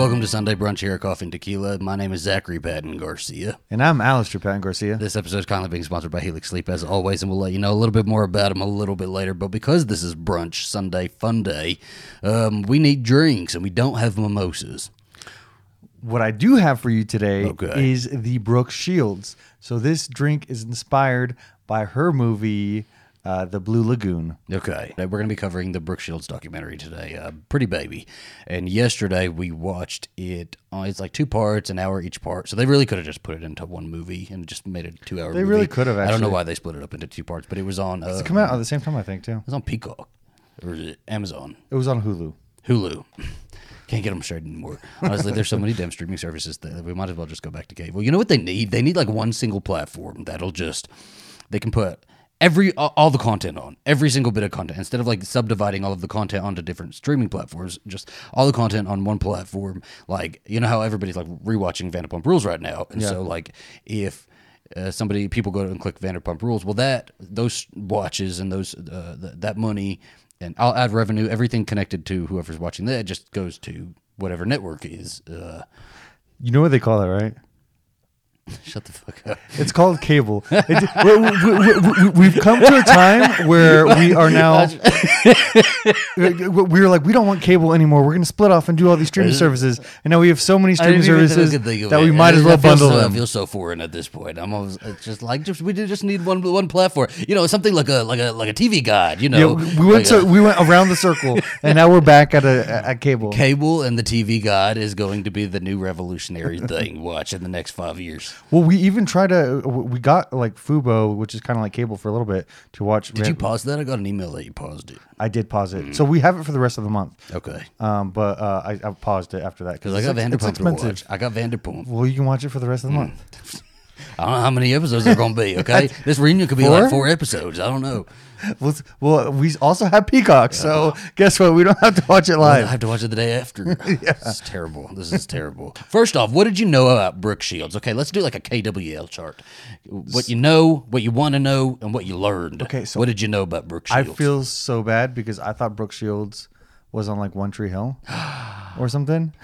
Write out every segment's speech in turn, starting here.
Welcome to Sunday Brunch here at Coffee and Tequila. My name is Zachary Patton Garcia. And I'm Alastair Patton Garcia. This episode is kindly being sponsored by Helix Sleep, as always, and we'll let you know a little bit more about them a little bit later. But because this is Brunch Sunday Fun Day, um, we need drinks, and we don't have mimosas. What I do have for you today Okay. is the Brooke Shields. So this drink is inspired by her movie, uh, The Blue Lagoon. Okay, we're going to be covering the Brooke Shields documentary today, uh, Pretty Baby. And yesterday we watched it. Uh, it's like two parts, an hour each part. So they really could have just put it into one movie and just made it a two-hour. They movie. really could have, I don't know why they split it up into two parts, but it was on. Uh, It come out at the same time, I think, too. It was on Peacock or is it Amazon, It was on Hulu. Hulu. Can't get them straight anymore. Honestly, there's so many damn streaming services that we might as well just go back to cable. You know what they need? They need like one single platform that'll just they can put every all the content on every single bit of content instead of like subdividing all of the content onto different streaming platforms. Just all the content on one platform. Like you know how everybody's like rewatching Vanderpump Rules right now, and so like if uh, somebody people go and click Vanderpump Rules. Well, that those watches and those uh, th- that money and I'll add revenue. Everything connected to whoever's watching that just goes to whatever network is. Uh, You know what they call that, right? Shut the fuck up. It's called cable. It- we, have come to a time where we are now. we were like, we don't want cable anymore. We're going to split off and do all these streaming services. And now we have so many streaming services that we might as well bundle so, I feel so foreign at this point. I'm always uh, just like just we just need one one platform. You know, something like a like a like a TV guide. You Yeah, know, we went like to a- we went around the circle, and now we're back at a at cable. Cable and the TV guide is going to be the new revolutionary thing. Watch in the next five years. Well, we even tried to. We got like Fubo, which is kind of like cable for a little bit to watch. Did you pause that? I got an email that you paused it. I did pause it, so we have it for the rest of the month. Okay, Um, but uh, I, I paused it after that because I got Vanderpump to watch. I got Vanderpump. Well, you can watch it for the rest of the month. I don't know how many episodes they're going to be. Okay, this reunion could be Four? like four episodes. I don't know. Well, well, we also have Peacock, so guess what? We don't have to watch it live. I have to watch it the day after. This is terrible. This is terrible. First off, what did you know about Brooke Shields? Okay, let's do like a KWL chart. What you know, what you want to know, and what you learned. Okay, so what did you know about Brooke Shields? I feel so bad because I thought Brooke Shields was on like One Tree Hill or something,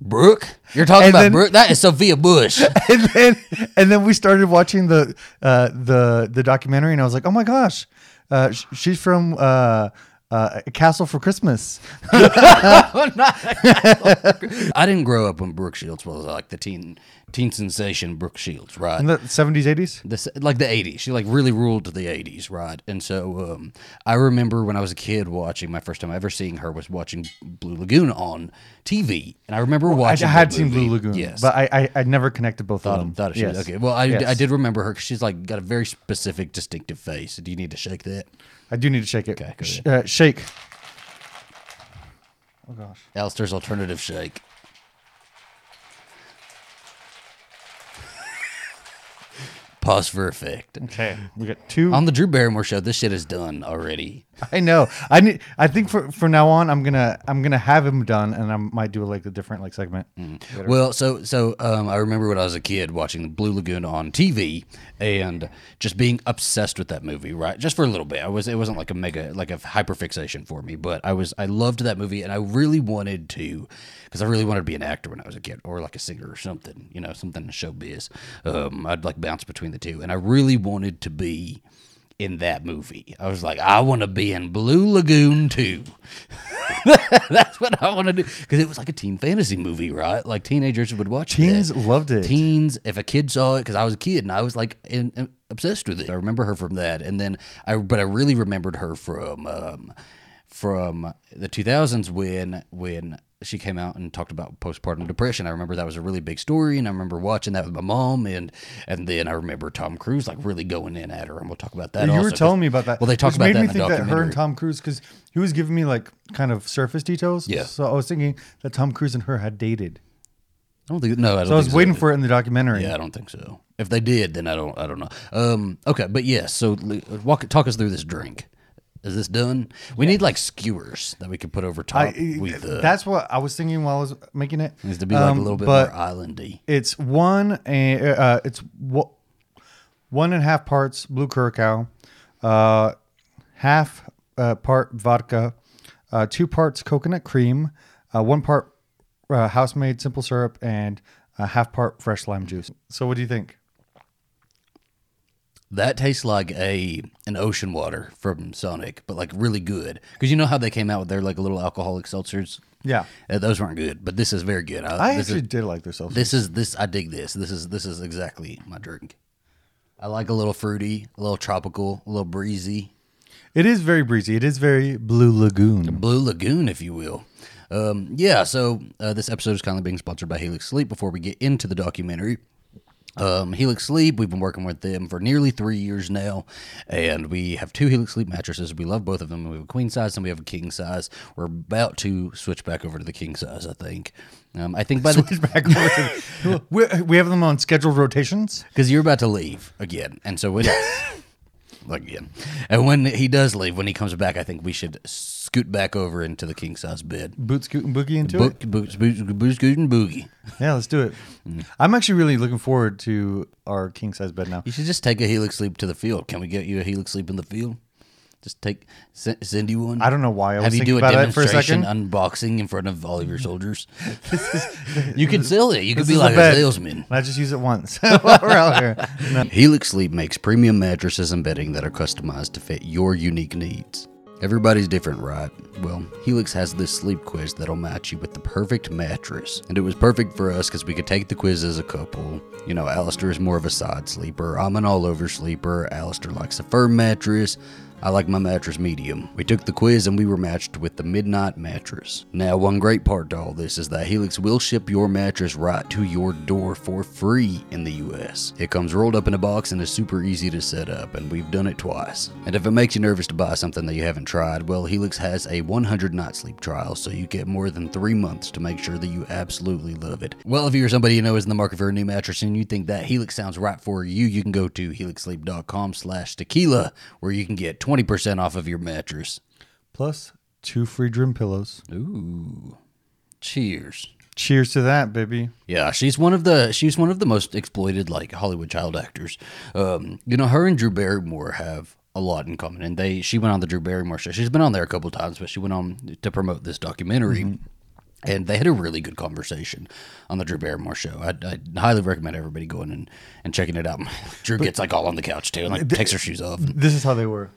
Brooke, you're talking And about then- Brooke. That is Sophia Bush. and then and then we started watching the uh, the the documentary, and I was like, oh my gosh, uh, sh- she's from uh, uh, Castle for Christmas. I didn't grow up when Brooke Shields was like the teen teen sensation Brooke Shields, right? In the seventies, eighties. the like the 80s she like really ruled the 80s right and so um i remember when i was a kid watching my first time ever seeing her was watching blue lagoon on tv and i remember I, watching I had seen movie. Blue Lagoon, yes but I, I I never connected both thought, of them. thought she Yes. okay well I, Yes. I did remember her because she's like got a very specific distinctive face do you need to shake that I do need to shake it. Okay, Sh- uh, shake. Oh gosh. Alastair's alternative shake pause for effect Okay, we got two. on the drew barrymore show this shit is done already I know. I need. I think for for now on, I'm gonna I'm gonna have him done, and I might do like a different like segment. Mm. Well, so so um, I remember when I was a kid watching Blue Lagoon on TV and just being obsessed with that movie. Right, just for a little bit. I was. It wasn't like a mega like a hyper fixation for me, but I was. I loved that movie, and I really wanted to because I really wanted to be an actor when I was a kid, or like a singer or something. You know, something in showbiz. Um, I'd like bounce between the two, and I really wanted to be. In that movie, I was like, I want to be in Blue Lagoon too. That's what I want to do because it was like a teen fantasy movie, right? Like teenagers would watch. It. Teens loved it. Teens, if a kid saw it, because I was a kid and I was like in, in- obsessed with it. I remember her from that, and then I, but I really remembered her from um, from the 2000s when when she came out and talked about postpartum depression. I remember that was a really big story, and I remember watching that with my mom, and and then I remember Tom Cruise like really going in at her, and we'll talk about that. you also, were telling me about that. Well, they talked about made that me in the think that her and Tom Cruise because he was giving me like kind of surface details. Yeah. So I was thinking that Tom Cruise and her had dated. I don't think no. I don't So I was waiting for it in the documentary. Yeah, I don't think so. If they did, then I don't. I don't know. Um, okay, but yes. so walk, talk us through this drink. Is this done? We need like skewers that we could put over top. I, with the, that's what I was thinking while I was making it. needs to be like Um, a little bit but more islandy. It's one and uh, it's wo- one and a half parts blue curacao, uh, half uh, part vodka, uh, two parts coconut cream, uh, one part uh, house made simple syrup and a half part fresh lime juice. So, what do you think? That tastes like a an ocean water from Sonic, but like really good. Because you know how they came out with their like little alcoholic seltzers. Yeah, Uh, those weren't good, but this is very good. I this actually is, did like their seltzer. this is this I dig this. This is this is exactly my drink. I like a little fruity, a little tropical, a little breezy. It is very breezy. It is very Blue Lagoon. Blue Lagoon, if you will. Um, yeah, so uh, this episode is kindly being sponsored by Helix Sleep. Before we get into the documentary, um, Helix Sleep, we've been working with them for nearly three years now, and we have two Helix Sleep mattresses. We love both of them. We have a queen size and we have a king size. We're about to switch back over to the king size, I think. Um, I think by the Back over to- we, we have them on scheduled rotations. because you're about to leave again, and so when again, and when he does leave, when he comes back, I think we should scoot back over into the king size bed. Boot scoot and boogie into Book, it. boots, boots, boots, scoot, and boogie. Yeah, let's do it. Mm. I'm actually really looking forward to our king size bed now. You should just take a Helix Sleep to the field. Can we get you a Helix Sleep in the field? Just take send, you one. I don't know why I was Have you thinking do a about that for a demonstration second. unboxing in front of all of your soldiers? you could sell it. You could be like a, salesman. I just use it once while we're out here. No. Helix Sleep makes premium mattresses and bedding that are customized to fit your unique needs. Everybody's different, right? Well, Helix has this sleep quiz that'll match you with the perfect mattress. And it was perfect for us because we could take the quiz as a couple. You know, Alastair is more of a side sleeper. I'm an all over sleeper. Alastair likes a firm mattress. I like my mattress medium. We took the quiz and we were matched with the Midnight Mattress. Now, one great part to all this is that Helix will ship your mattress right to your door for free in the US. It comes rolled up in a box and is super easy to set up, and we've done it twice. And if it makes you nervous to buy something that you haven't tried, well, Helix has a 100 night sleep trial, so you get more than three months to make sure that you absolutely love it. Well, if you're somebody you know is in the market for a new mattress and you think that Helix sounds right for you, you can go to helixsleep.com slash tequila, where you can get 20% off of your mattress. Plus two free dream pillows. Ooh. Cheers. Cheers to that, baby. Yeah, she's one of the she's one of the most exploited like Hollywood child actors. Um, you know, her and Drew Barrymore have a lot in common, and they she went on the Drew Barrymore show. She's been on there a couple times, but she went on to promote this documentary. And they had a really good conversation on the Drew Barrymore show. I, I highly recommend everybody going and, and checking it out. Drew gets like all on the couch too, and like takes her shoes off. This is how they were.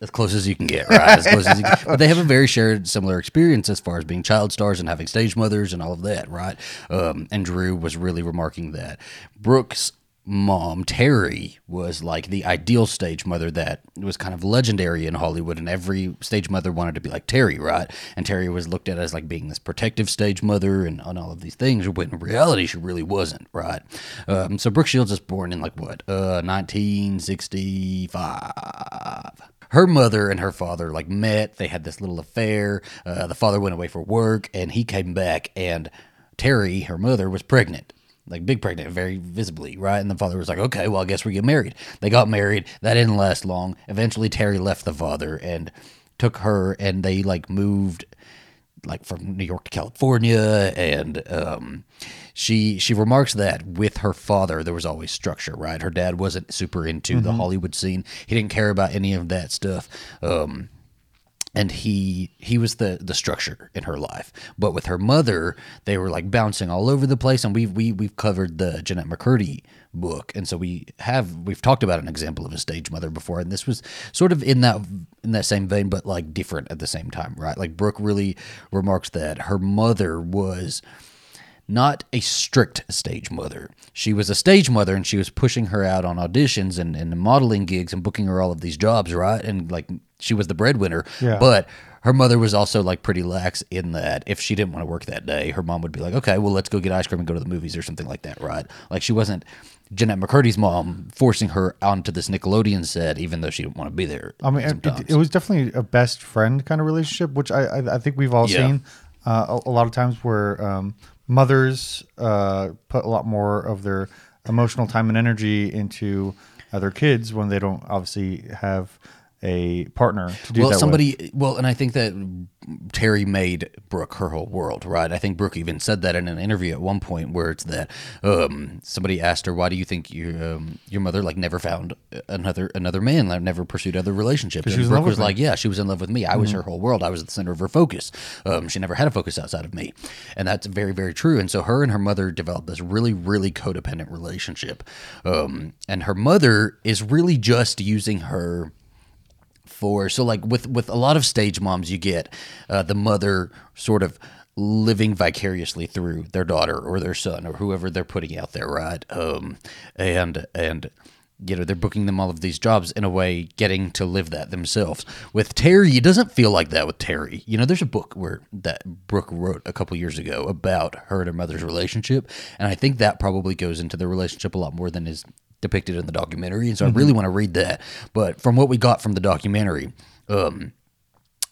as close as you can get, right? As close as you can. But they have a very shared, similar experience as far as being child stars and having stage mothers and all of that, right? Um, and Drew was really remarking that Brooke's mom, Terry, was like the ideal stage mother that was kind of legendary in Hollywood, and every stage mother wanted to be like Terry, right? And Terry was looked at as like being this protective stage mother and, and all of these things, when in reality she really wasn't, right? Um, so Brooke Shields is born in like what, uh, 1965 her mother and her father like met they had this little affair uh, the father went away for work and he came back and terry her mother was pregnant like big pregnant very visibly right and the father was like okay well i guess we get married they got married that didn't last long eventually terry left the father and took her and they like moved like from New York to California, and um, she she remarks that with her father there was always structure. Right, her dad wasn't super into the Hollywood scene. He didn't care about any of that stuff. Um, and he he was the the structure in her life. But with her mother they were like bouncing all over the place. And we've we, we've covered the jennette mccurdy book. And so we have we've talked about an example of a stage mother before. And this was sort of in that in that same vein but like different at the same time right? Like brooke really remarks that her mother was not a strict stage mother. She was a stage mother and she was pushing her out on auditions and, and modeling gigs and booking her all of these jobs, right? And like she was the breadwinner. Yeah. But her mother was also like pretty lax in that if she didn't want to work that day, her mom would be like, okay, well, let's go get ice cream and go to the movies or something like that, right? Like she wasn't Jennette McCurdy's mom forcing her onto this Nickelodeon set, even though she didn't want to be there. I mean, it, it was definitely a best friend kind of relationship, which I I, I think we've all Yeah. seen uh, a, a lot of times where um, mothers uh, put a lot more of their emotional time and energy into uh, their kids when they don't obviously have a partner to do well, that. with. somebody, well, and I think that Terry made Brooke her whole world, right? I think Brooke even said that in an interview at one point, where it's that um, somebody asked her, "Why do you think your um, your mother like never found another another man, like, never pursued other relationships?" And was Brooke with was me. like, "Yeah, she was in love with me. I was her whole world. I was the center of her focus. Um, she never had a focus outside of me, and that's very very true." And so her and her mother developed this really really codependent relationship, um, and her mother is really just using her so like with with a lot of stage moms you get uh, the mother sort of living vicariously through their daughter or their son or whoever they're putting out there right? Um and and you know they're booking them all of these jobs in a way getting to live that themselves. With terry it doesn't feel like that with terry. You know there's a book where that brooke wrote a couple years ago about her and her mother's relationship and i think that probably goes into their relationship a lot more than is depicted in the documentary and so i really want to read that but from what we got from the documentary um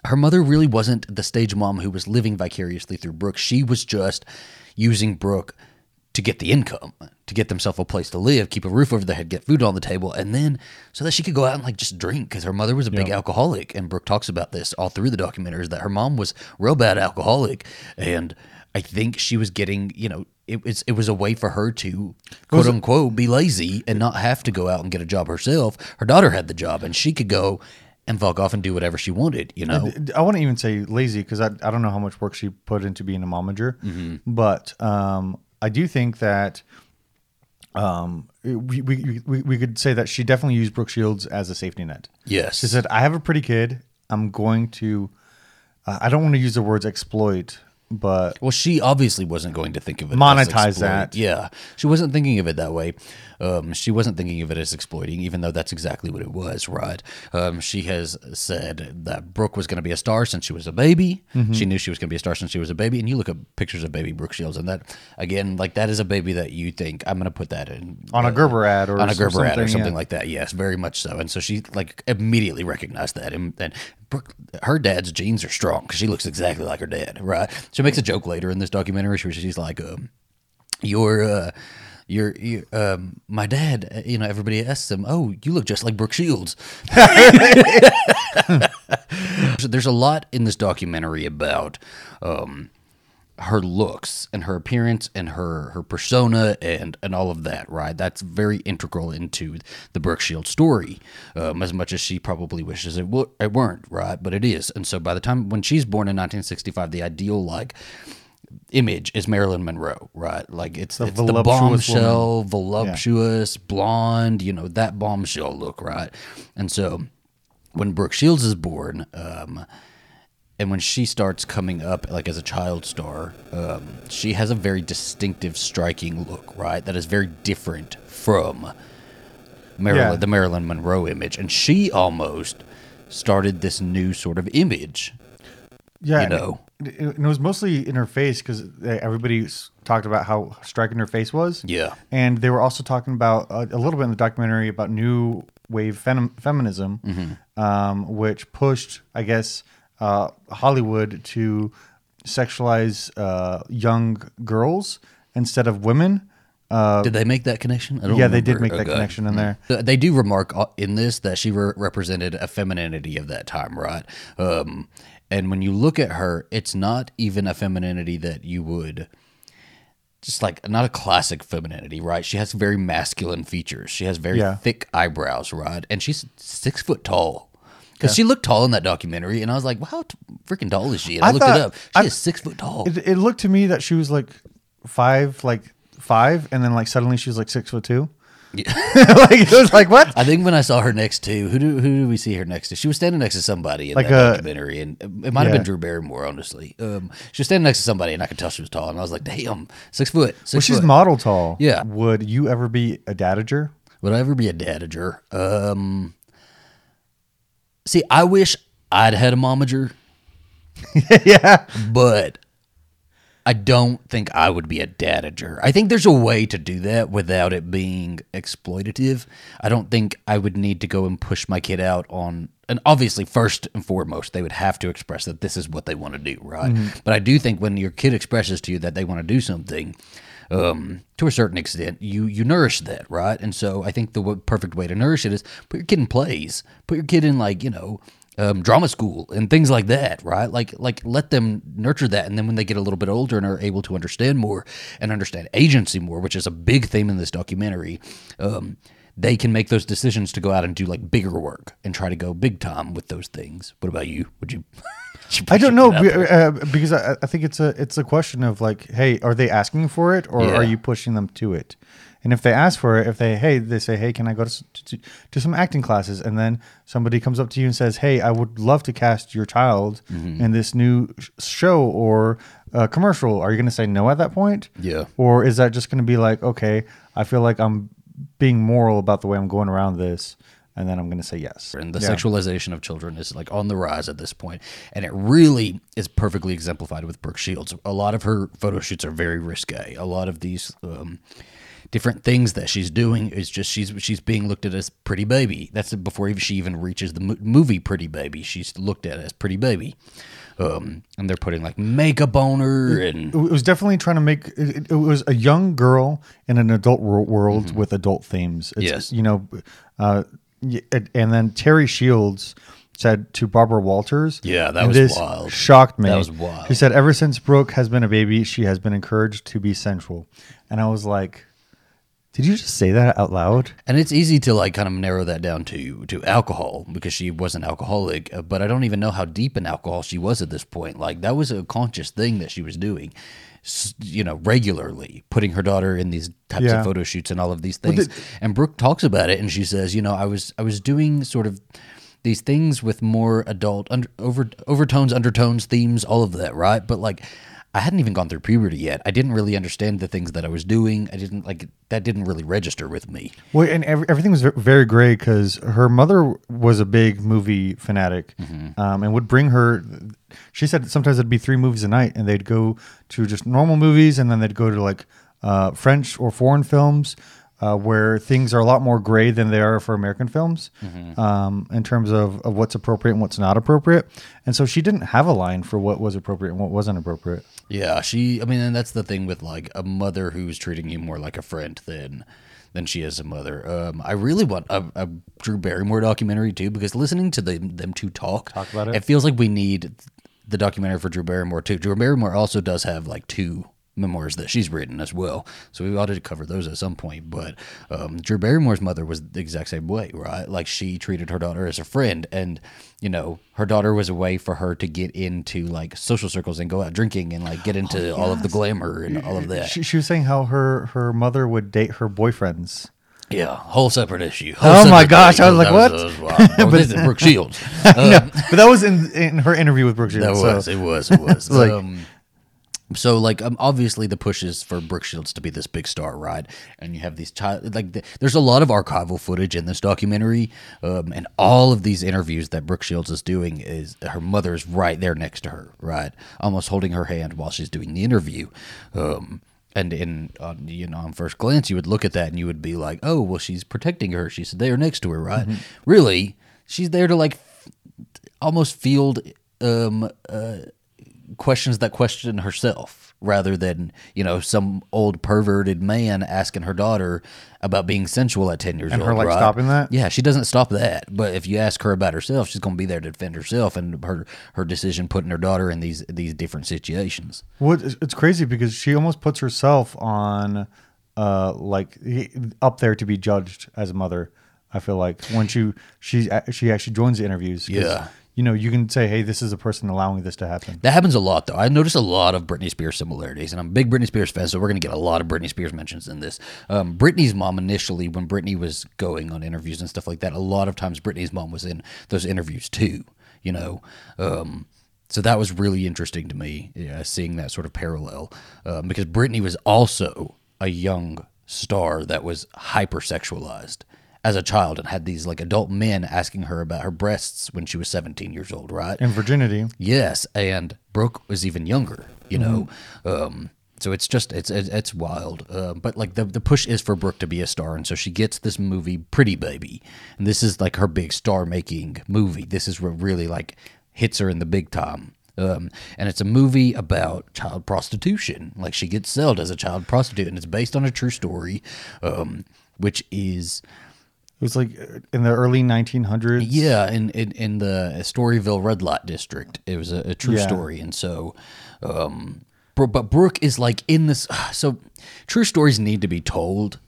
her mother really wasn't the stage mom who was living vicariously through Brooke. She was just using Brooke to get the income, to get themselves a place to live, keep a roof over their head, get food on the table, and then so that she could go out and like just drink because her mother was a big alcoholic. And Brooke talks about this all through the documentaries that her mom was real bad alcoholic, and I think she was getting you know. It was it was a way for her to quote unquote be lazy and not have to go out and get a job herself. Her daughter had the job and she could go and fuck off and do whatever she wanted, you know. I wouldn't even say lazy because I, I don't know how much work she put into being a momager, Mm-hmm. but um, I do think that um, we, we, we, we could say that she definitely used Brooke Shields as a safety net. Yes. She said, I have a pretty kid. I'm going to, uh, I don't want to use the words exploit, but Well, she obviously wasn't going to think of it Monetize that. Yeah, she wasn't thinking of it that way. Um, she wasn't thinking of it as exploiting, even though that's exactly what it was. Right? Um, she has said that Brooke was going to be a star since she was a baby. Mm-hmm. She knew she was going to be a star since she was a baby. And you look at pictures of baby Brooke Shields, and that again, like that is a baby that you think I'm going to put that in on a Gerber ad or on a Gerber ad or something, something yeah. like that. Yes, very much so. And so she like immediately recognized that. And, and Brooke, her dad's genes are strong because she looks exactly like her dad, right? She makes a joke later in this documentary where she's like, um, "You're." Uh, you're, you um, my dad, uh, you know, everybody asks him, Oh, you look just like Brooke Shields. So There's a lot in this documentary about um, her looks and her appearance and her her persona and and all of that right? That's very integral into the Brooke Shields story um, as much as she probably wishes it, w- it weren't right? But it is. And so by the time when she's born in 1965 the ideal like image is Marilyn Monroe right? Like it's, it's the bombshell voluptuous blonde you know that bombshell look right? And so when Brooke Shields is born um, and when she starts coming up like as a child star um, she has a very distinctive striking look right that is very different from Marilyn, Yeah. the Marilyn Monroe image and she almost started this new sort of image Yeah, you know. it- and it was mostly in her face because everybody talked about how striking her face was. Yeah. and they were also talking about uh, a little bit in the documentary about new wave fem- feminism, Mm-hmm. um, which pushed, I guess, uh, Hollywood to sexualize uh, young girls instead of women. Uh, did they make that connection I don't yeah, they did make that Okay. connection in there. They do remark uh, in this that she re- represented a femininity of that time, right? Um, and when you look at her, it's not even a femininity that you would just like not a classic femininity, right? She has very masculine features. She has very Yeah. thick eyebrows, right? And she's six foot tall. Because she looked tall in that documentary, and I was like, "Wow, how t- freaking tall is she?" And I, I looked thought- it up. She I- is six foot tall. It, it looked to me that she was like five, like five, and then like suddenly she was like six foot two. like it was like what? I think when I saw her next to who do who do we see her next to? She was standing next to somebody in Like that a- documentary, and it might have Yeah. been Drew Barrymore. Honestly, um, she was standing next to somebody, and I could tell she was tall, and I was like, "Damn, six foot, six Well, she's foot." model tall. Yeah. Would you ever be a dadager? Would I ever be a dadager? Um, see, I wish I'd had a momager, yeah. but I don't think I would be a dadager. I think there's a way to do that without it being exploitative. I don't think I would need to go and push my kid out on and obviously first and foremost they would have to express that this is what they want to do, right? Mm-hmm. But I do think when your kid expresses to you that they want to do something, um, to a certain extent, you you nourish that, right? And so I think the w- perfect way to nourish it is put your kid in plays, put your kid in like you know um, drama school and things like that, right? Like like let them nurture that, and then when they get a little bit older and are able to understand more and understand agency more, which is a big theme in this documentary. Um, they can make those decisions to go out and do like bigger work and try to go big time with those things. What about you? Would you? I don't know uh, because I, I think it's a it's a question of like, hey, are they asking for it or Yeah. are you pushing them to it? And if they ask for it, if they hey, they say, hey, can I go to, to to some acting classes? And then somebody comes up to you and says, hey, I would love to cast your child Mm-hmm. in this new show or uh, commercial. Are you going to say no at that point? Yeah. Or is that just going to be like, okay, I feel like I'm being moral about the way I'm going around this, and then I'm going to say yes. and the Yeah. sexualization of children is like on the rise at this point and it really is perfectly exemplified with brooke shields. A lot of her photo shoots are very risque. A lot of these um, different things that she's doing is just she's she's being looked at as pretty baby. That's before she even reaches the movie pretty baby. She's looked at as pretty baby um, and they're putting like makeup on her and it was definitely trying to make it, it was a young girl in an adult wor- world with adult themes. It's, Mm-hmm. Yes. you know, uh, and then Terry Shields said to Barbara Walters, Yeah, that was this wild. Shocked me. That was wild. She said, "Ever since Brooke has been a baby, she has been encouraged to be sensual," and I was like, "Did you just say that out loud?" And it's easy to like kind of narrow that down to to alcohol because she was an alcoholic, uh, but I don't even know how deep in alcohol she was at this point. Like that was a conscious thing that she was doing, you know, regularly putting her daughter in these types Yeah. of photo shoots and all of these things. and Brooke talks about it, and she says, you know, I was I was doing sort of these things with more adult under, over overtones, undertones, themes, all of that, right? But like. I hadn't even gone through puberty yet. I didn't really understand the things that I was doing. I didn't like that. Didn't really register with me. Well, and every, everything was very gray because her mother was a big movie fanatic, Mm-hmm. um, and would bring her. She said sometimes it'd be three movies a night, and they'd go to just normal movies, and then they'd go to like uh, French or foreign films. Uh, where things are a lot more gray than they are for American films, Mm-hmm. um, in terms of, of what's appropriate and what's not appropriate, and so she didn't have a line for what was appropriate and what wasn't appropriate. Yeah, she. I mean, and that's the thing with like a mother who's treating you more like a friend than than she is a mother. Um, I really want a, a Drew Barrymore documentary too because listening to them them two talk, Talk about it? it feels like we need the documentary for Drew Barrymore too. Drew Barrymore also does have like two memoirs that she's written as well, so we ought to cover those at some point. But um, Drew Barrymore's mother was the exact same way, right? Like she treated her daughter as a friend, and you know, her daughter was a way for her to get into like social circles and go out drinking and like get into all of the glamour and all of that. She, she was saying how her her mother would date her boyfriends. Yeah, whole separate issue. Whole Oh my gosh, thing. I was like, That what? that was wild. Oh, this is Brooke Shields. no, but that was in in her interview with Brooke Shields. That was, so- it was, it was. Like- um, so like um, obviously the push is for Brooke Shields to be this big star, right? And you have these child like the, there's a lot of archival footage in this documentary, um, and all of these interviews that Brooke Shields is doing is her mother's right there next to her, right, almost holding her hand while she's doing the interview. Um, and in on you know on first glance you would look at that and you would be like, oh well, she's protecting her. She's there next to her, right? Really, she's there to like f- almost field um uh questions that question herself rather than you know some old perverted man asking her daughter about being sensual at 10 years And old her, like, right? stopping that? yeah she doesn't stop that but if you ask her about herself she's going to be there to defend herself and her her decision putting her daughter in these these different situations What it's it's crazy because she almost puts herself on, uh, like up there to be judged as a mother. I feel like when she she she actually joins the interviews. Yeah. You know you can say, hey, this is a person allowing this to happen. That happens a lot, though. I notice a lot of Britney Spears similarities, and I'm a big Britney Spears fan, so we're going to get a lot of Britney Spears mentions in this. Um, Britney's mom, initially, when Britney was going on interviews and stuff like that, a lot of times Britney's mom was in those interviews too, you know? Um, so that was really interesting to me, yeah, seeing that sort of parallel, um, because Britney was also a young star that was hypersexualized as a child and had these like adult men asking her about her breasts when she was 17 years old, right? And virginity. Yes, and Brooke was even younger. you know. Um, so it's just it's it's, it's wild. Uh, but like the the push is for Brooke to be a star, and so she gets this movie, Pretty Baby, and this is like her big star making movie. This is what really like hits her in the big time. Um, and it's a movie about child prostitution. Like she gets sold as a child prostitute, and it's based on a true story, um, which is It was like in the early 1900s. yeah, in, in, in the Storyville red light district. It was a, a true Yeah. story. And so, um, but Brooke is like in this. So, true stories need to be told.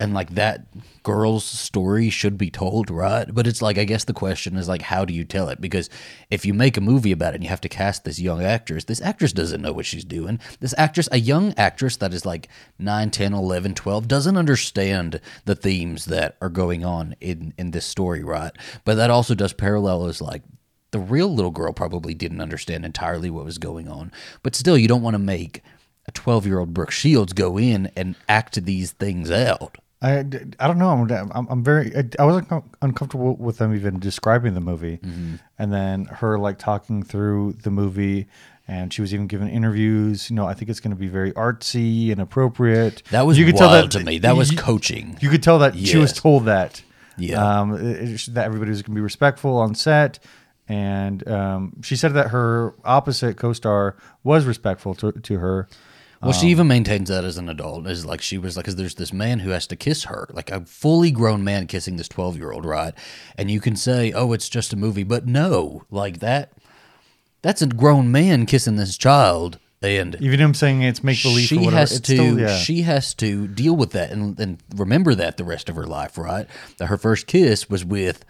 And like that girl's story should be told, right? But it's like, I guess the question is like, how do you tell it? Because if you make a movie about it and you have to cast this young actress, this actress doesn't know what she's doing. This actress, a young actress that is like 9, 10, 11, 12, doesn't understand the themes that are going on in, in this story, right? But that also does parallel as like the real little girl probably didn't understand entirely what was going on. But still, you don't want to make a 12 year old Brooke Shields go in and act these things out. I, I don't know. I'm, I'm, I'm very. I, I was uncom- uncomfortable with them even describing the movie, Mm-hmm. and then her like talking through the movie, and she was even given interviews. You know, I think it's going to be very artsy and appropriate. That was you could wild to me. That was you- coaching. You could tell that she was told that. Yeah. Um, it- it- that everybody was going to be respectful on set, and um, she said that her opposite co-star was respectful to, to her. Well, she um, even maintains that as an adult. Is like she was like, because there's this man who has to kiss her, like a fully grown man kissing this 12 year old, right? And you can say, oh, it's just a movie. But no, like that, that's a grown man kissing this child. And Even him saying it's make believe. she or has to still- yeah. she has to deal with that and, and remember that the rest of her life right that her first kiss was with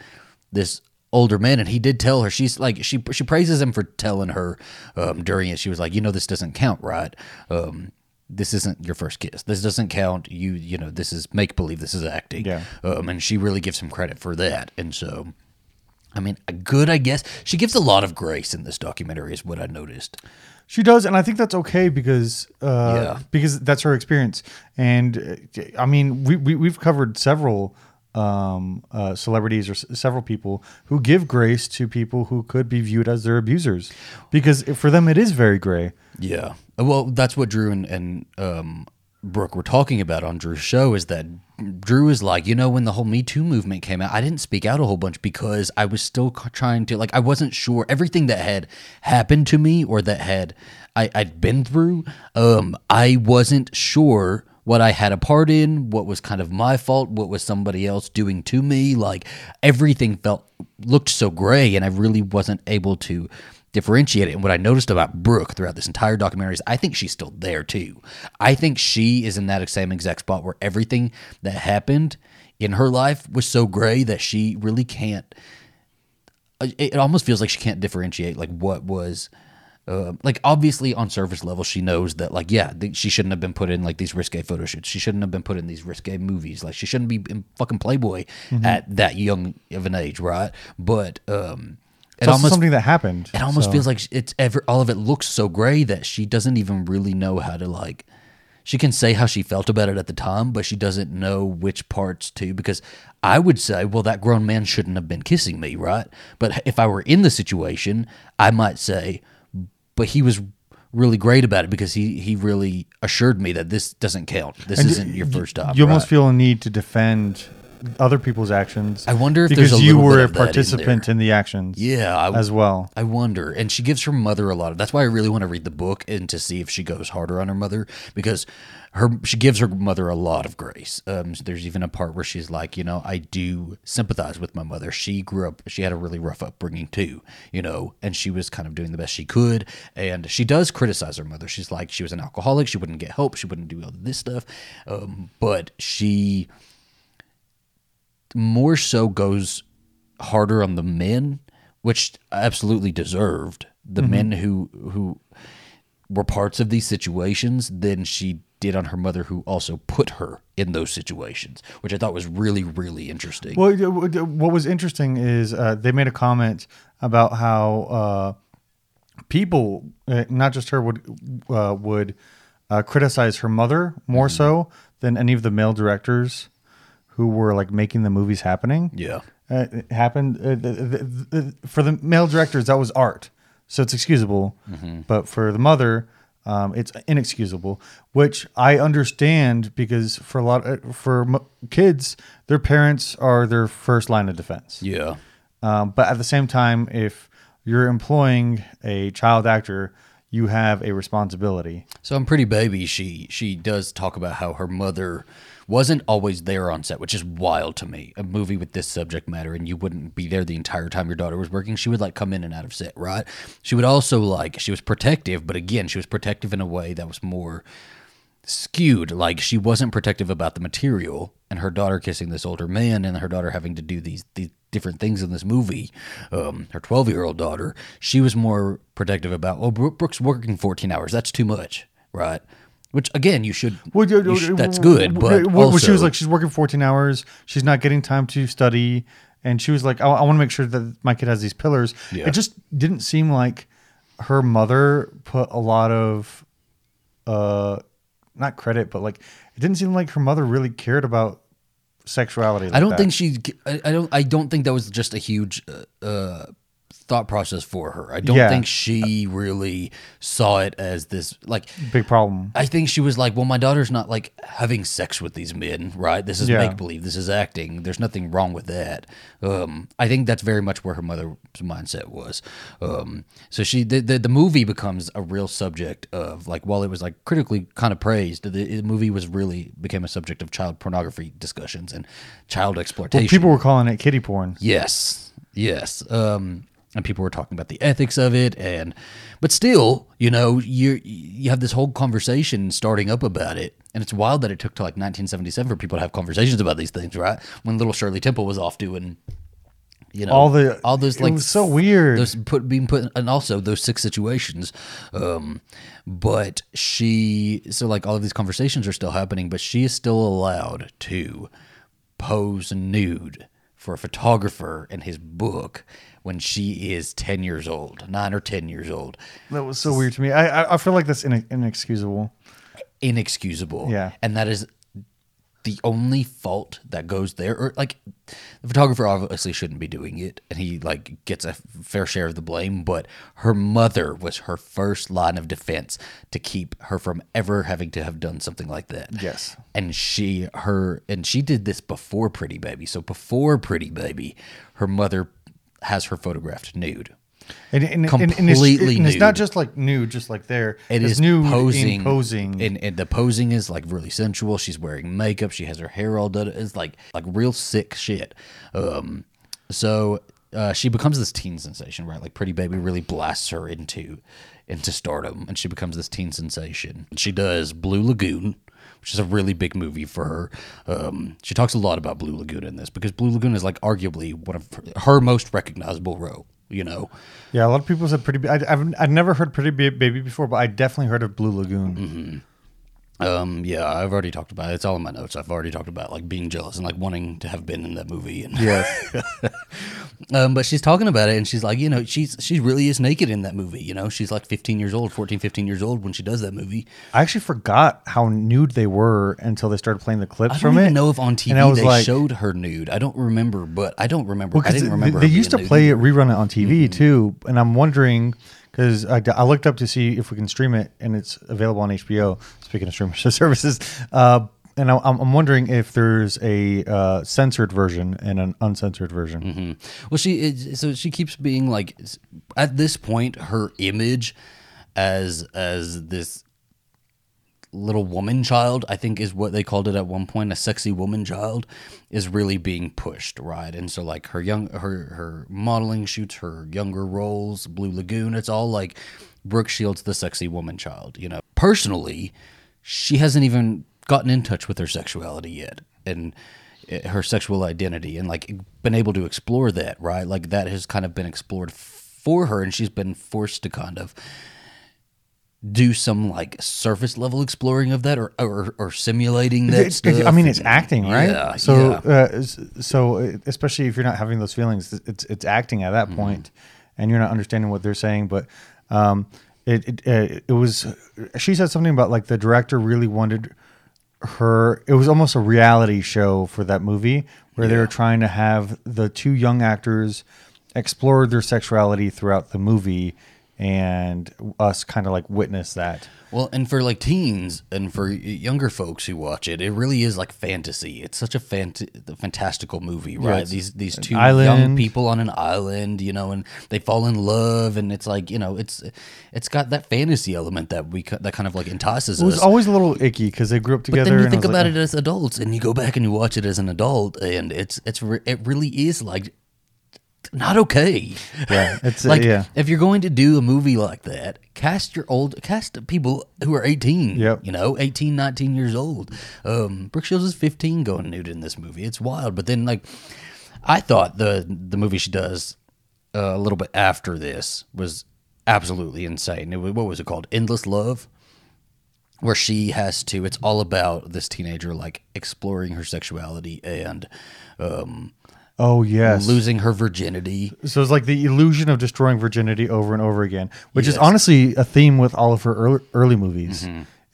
this older man and he did tell her she's like she she praises him for telling her um, during it she was like you know this doesn't count right um, this isn't your first kiss this doesn't count you you know this is make believe this is acting Yeah. um, and she really gives him credit for that and so I mean, good, I guess. She gives a lot of grace in this documentary, is what I noticed. She does, and I think that's okay because uh, Yeah. because that's her experience. And uh, I mean, we, we we've covered several um, uh, celebrities or s- several people who give grace to people who could be viewed as their abusers, because for them it is very gray. Yeah. Well, that's what Drew and, and um, Brooke were talking about on Drew's show is that Drew is like, you know, when the whole Me Too movement came out, I didn't speak out a whole bunch because I was still trying to, like, I wasn't sure everything that had happened to me or that had I, I'd been through. Um, I wasn't sure what I had a part in, what was kind of my fault, what was somebody else doing to me. Like everything felt looked so gray, and I really wasn't able to differentiate it. And what I noticed about Brooke throughout this entire documentary is I think she's still there too. I think she is in that same exact spot where everything that happened in her life was so gray that she really can't. It, almost feels like she can't differentiate like what was. Uh, like obviously on surface level she knows that like yeah th- she shouldn't have been put in like these risque photo shoots she shouldn't have been put in these risque movies. Like she shouldn't be in fucking playboy at that young of an age right? But um It's almost something that happened. it almost so- feels like it's ever all of it looks so gray that she doesn't even really know how to like she can say how she felt about it at the time but she doesn't know which parts to because i would say well that grown man shouldn't have been kissing me right? But if i were in the situation i might say but he was really great about it because he he really assured me that this doesn't count this And isn't your first time You almost right? feel a need to defend other people's actions. I wonder if because there's a you were a in participant there. in, the actions. yeah I, as well. I wonder. And she gives her mother a lot of that's why I really want to read the book and to see if she goes harder on her mother because her she gives her mother a lot of grace. Um, there's even a part where she's like, you know, I do sympathize with my mother. She grew up she had a really rough upbringing too, you know, and she was kind of doing the best she could. And she does criticize her mother. She's like she was an alcoholic, she wouldn't get help, she wouldn't do all this stuff. Um, but she more so goes harder on the men, which absolutely deserved the men who who were parts of these situations than she did on her mother, who also put her in those situations, which I thought was really really interesting. Well, what was interesting is uh, they made a comment about how uh, people, uh, not just her, would uh, would uh, criticize her mother more Mm-hmm. so than any of the male directors who were like making the movies happening. yeah, Uh, it happened uh, the, the, the, for the male directors. That was art, so it's excusable. Mm-hmm. But for the mother, Um, it's inexcusable, which I understand because for a lot uh, for m- kids, their parents are their first line of defense. Yeah. Um, but at the same time, if you're employing a child actor, you have a responsibility. So I'm pretty baby. She she does talk about how her mother wasn't always there on set, which is wild to me. A movie with this subject matter, and you wouldn't be there the entire time your daughter was working. She would like come in and out of set, right? She would also like she was protective, but again, she was protective in a way that was more skewed. Like she wasn't protective about the material, and her daughter kissing this older man, and her daughter having to do these these different things in this movie. Um, her twelve year old daughter, she was more protective about. Oh, Brooke- Brooke's working fourteen hours. That's too much, right? Which again, you should. you should- that's good, but Well, also, she was like, she's working 14 hours. She's not getting time to study. And she was like, I, want to make sure that my kid has these pillars. Yeah. It just didn't seem like her mother put a lot of, uh, not credit, but like, it didn't seem like her mother really cared about sexuality. Like I don't that. think she. I, I don't. I don't think that was just a huge uh, uh, thought process for her. I don't Yeah. think she really saw it as this like. big problem. I think she was like, well, my daughter's not like having sex with these men, right? This is Yeah. make believe. This is acting. There's nothing wrong with that. Um, I think that's very much where her mother's mindset was. Um, so she, the, the the movie becomes a real subject of like, while it was like critically kind of praised, the, the movie was really became a subject of child pornography discussions and child exploitation. People were calling it kiddie porn. Yes, yes. Um, and people were talking about the ethics of it, and but still, you know, you you have this whole conversation starting up about it, and it's wild that it took to like 1977 for people to have conversations about these things, right? When little Shirley Temple was off doing, you know, All the- all those it like was so weird. Those put being put, and also those six situations. Um, but she, so like all of these conversations are still happening, but she is still allowed to pose nude for a photographer in his book when she is 10 years old, nine or 10 years old. That was so weird to me. I I, feel like that's ine- inexcusable. Inexcusable. Yeah. And that is the only fault that goes there. Or like the photographer obviously shouldn't be doing it and he like gets a fair share of the blame, but her mother was her first line of defense to keep her from ever having to have done something like that. Yes. and she her and she did this before pretty baby so before pretty baby her mother has her photographed nude And, and, and- and Completely it's, and it's not just like nude, just like there. It it's is nude posing, posing. and, and the posing is like really sensual. She's wearing makeup. She has her hair all done. It's like like real sick shit. Um, so uh, she becomes this teen sensation, right? Like Pretty Baby really blasts her into into stardom, and she becomes this teen sensation. She does Blue Lagoon. Which is a really big movie for her. Um, she talks a lot about Blue Lagoon in this because Blue Lagoon is like arguably one of her, her most recognizable role. You know, yeah, a lot of people said pretty. Ba- I, I've I've never heard Pretty Baby before, but I definitely heard of Blue Lagoon. Mm-hmm. Um, yeah, I've already talked about it. It's all in my notes. I've already talked about like being jealous and like wanting to have been in that movie. And Yes. um, but she's talking about it and she's like, you know, she's she really is naked in that movie. You know, she's like 15 years old, 14, 15 years old when she does that movie. I actually forgot how nude they were until they started playing the clips I from don't even it. know if on TV I they like- showed her nude. I don't remember, but I don't remember. Well, I didn't they- remember. They, her used to play it, rerun it on TV Mm-hmm. too, and I'm wondering because I, I looked up to see if we can stream it, and it's available on HBO. Speaking of streaming services, uh, and I, I'm I'm wondering if there's a uh, censored version and an uncensored version. Mm-hmm. Well, she is, so she keeps being like at this point her image as as this little woman child, I think is what they called it at one point, a sexy woman child, is really being pushed, right? And so like her young her her modeling shoots, her younger roles, Blue Lagoon, it's all like Brooke Shields the sexy woman child, you know. Personally, she hasn't even gotten in touch with her sexuality yet. And uh, her sexual identity and like been able to explore that, right? Like that has kind of been explored for her and she's been forced to kind of do some like surface level exploring of that or or, or simulating that It's- it's- stuff. I mean, it's acting, right? Yeah, so, yeah. uh, so uh, especially if you're not having those feelings, it's it's acting at that Mm-hmm. point, and you're not understanding what they're saying. But um, it it, uh, it was. She said something about like the director really wanted her. It was almost a reality show for that movie where they were trying to have the two young actors explore their sexuality throughout the movie and us kind of like witness that. Well, and for like teens and for younger folks who watch it, it really is like fantasy. It's such a fant- fantastical movie, right? it's these these two island. young people on an island, you know, and they fall in love, and it's like you know, it's it's got that fantasy element that we that kind of like entices It was us. always a little icky because they grew up together. But then you think about like, it as adults, and you go back and you watch it as an adult, and it's it's re- it really is like not okay. Yeah, it's, uh, like yeah. if you're going to do a movie like that, cast your old cast people who are 18. Yep. You know, 18, 19 years old. Um, Brooke Shields is 15 going nude in this movie. It's wild. But then like, I thought the the movie she does uh, a little bit after this was absolutely insane. It was, what was it called? Endless Love where she has to it's all about this teenager like exploring her sexuality and um Oh yes. losing her virginity So it's like the illusion of destroying virginity over and over again, which is Yes. Mm-hmm. honestly a theme with all of her early, early movies.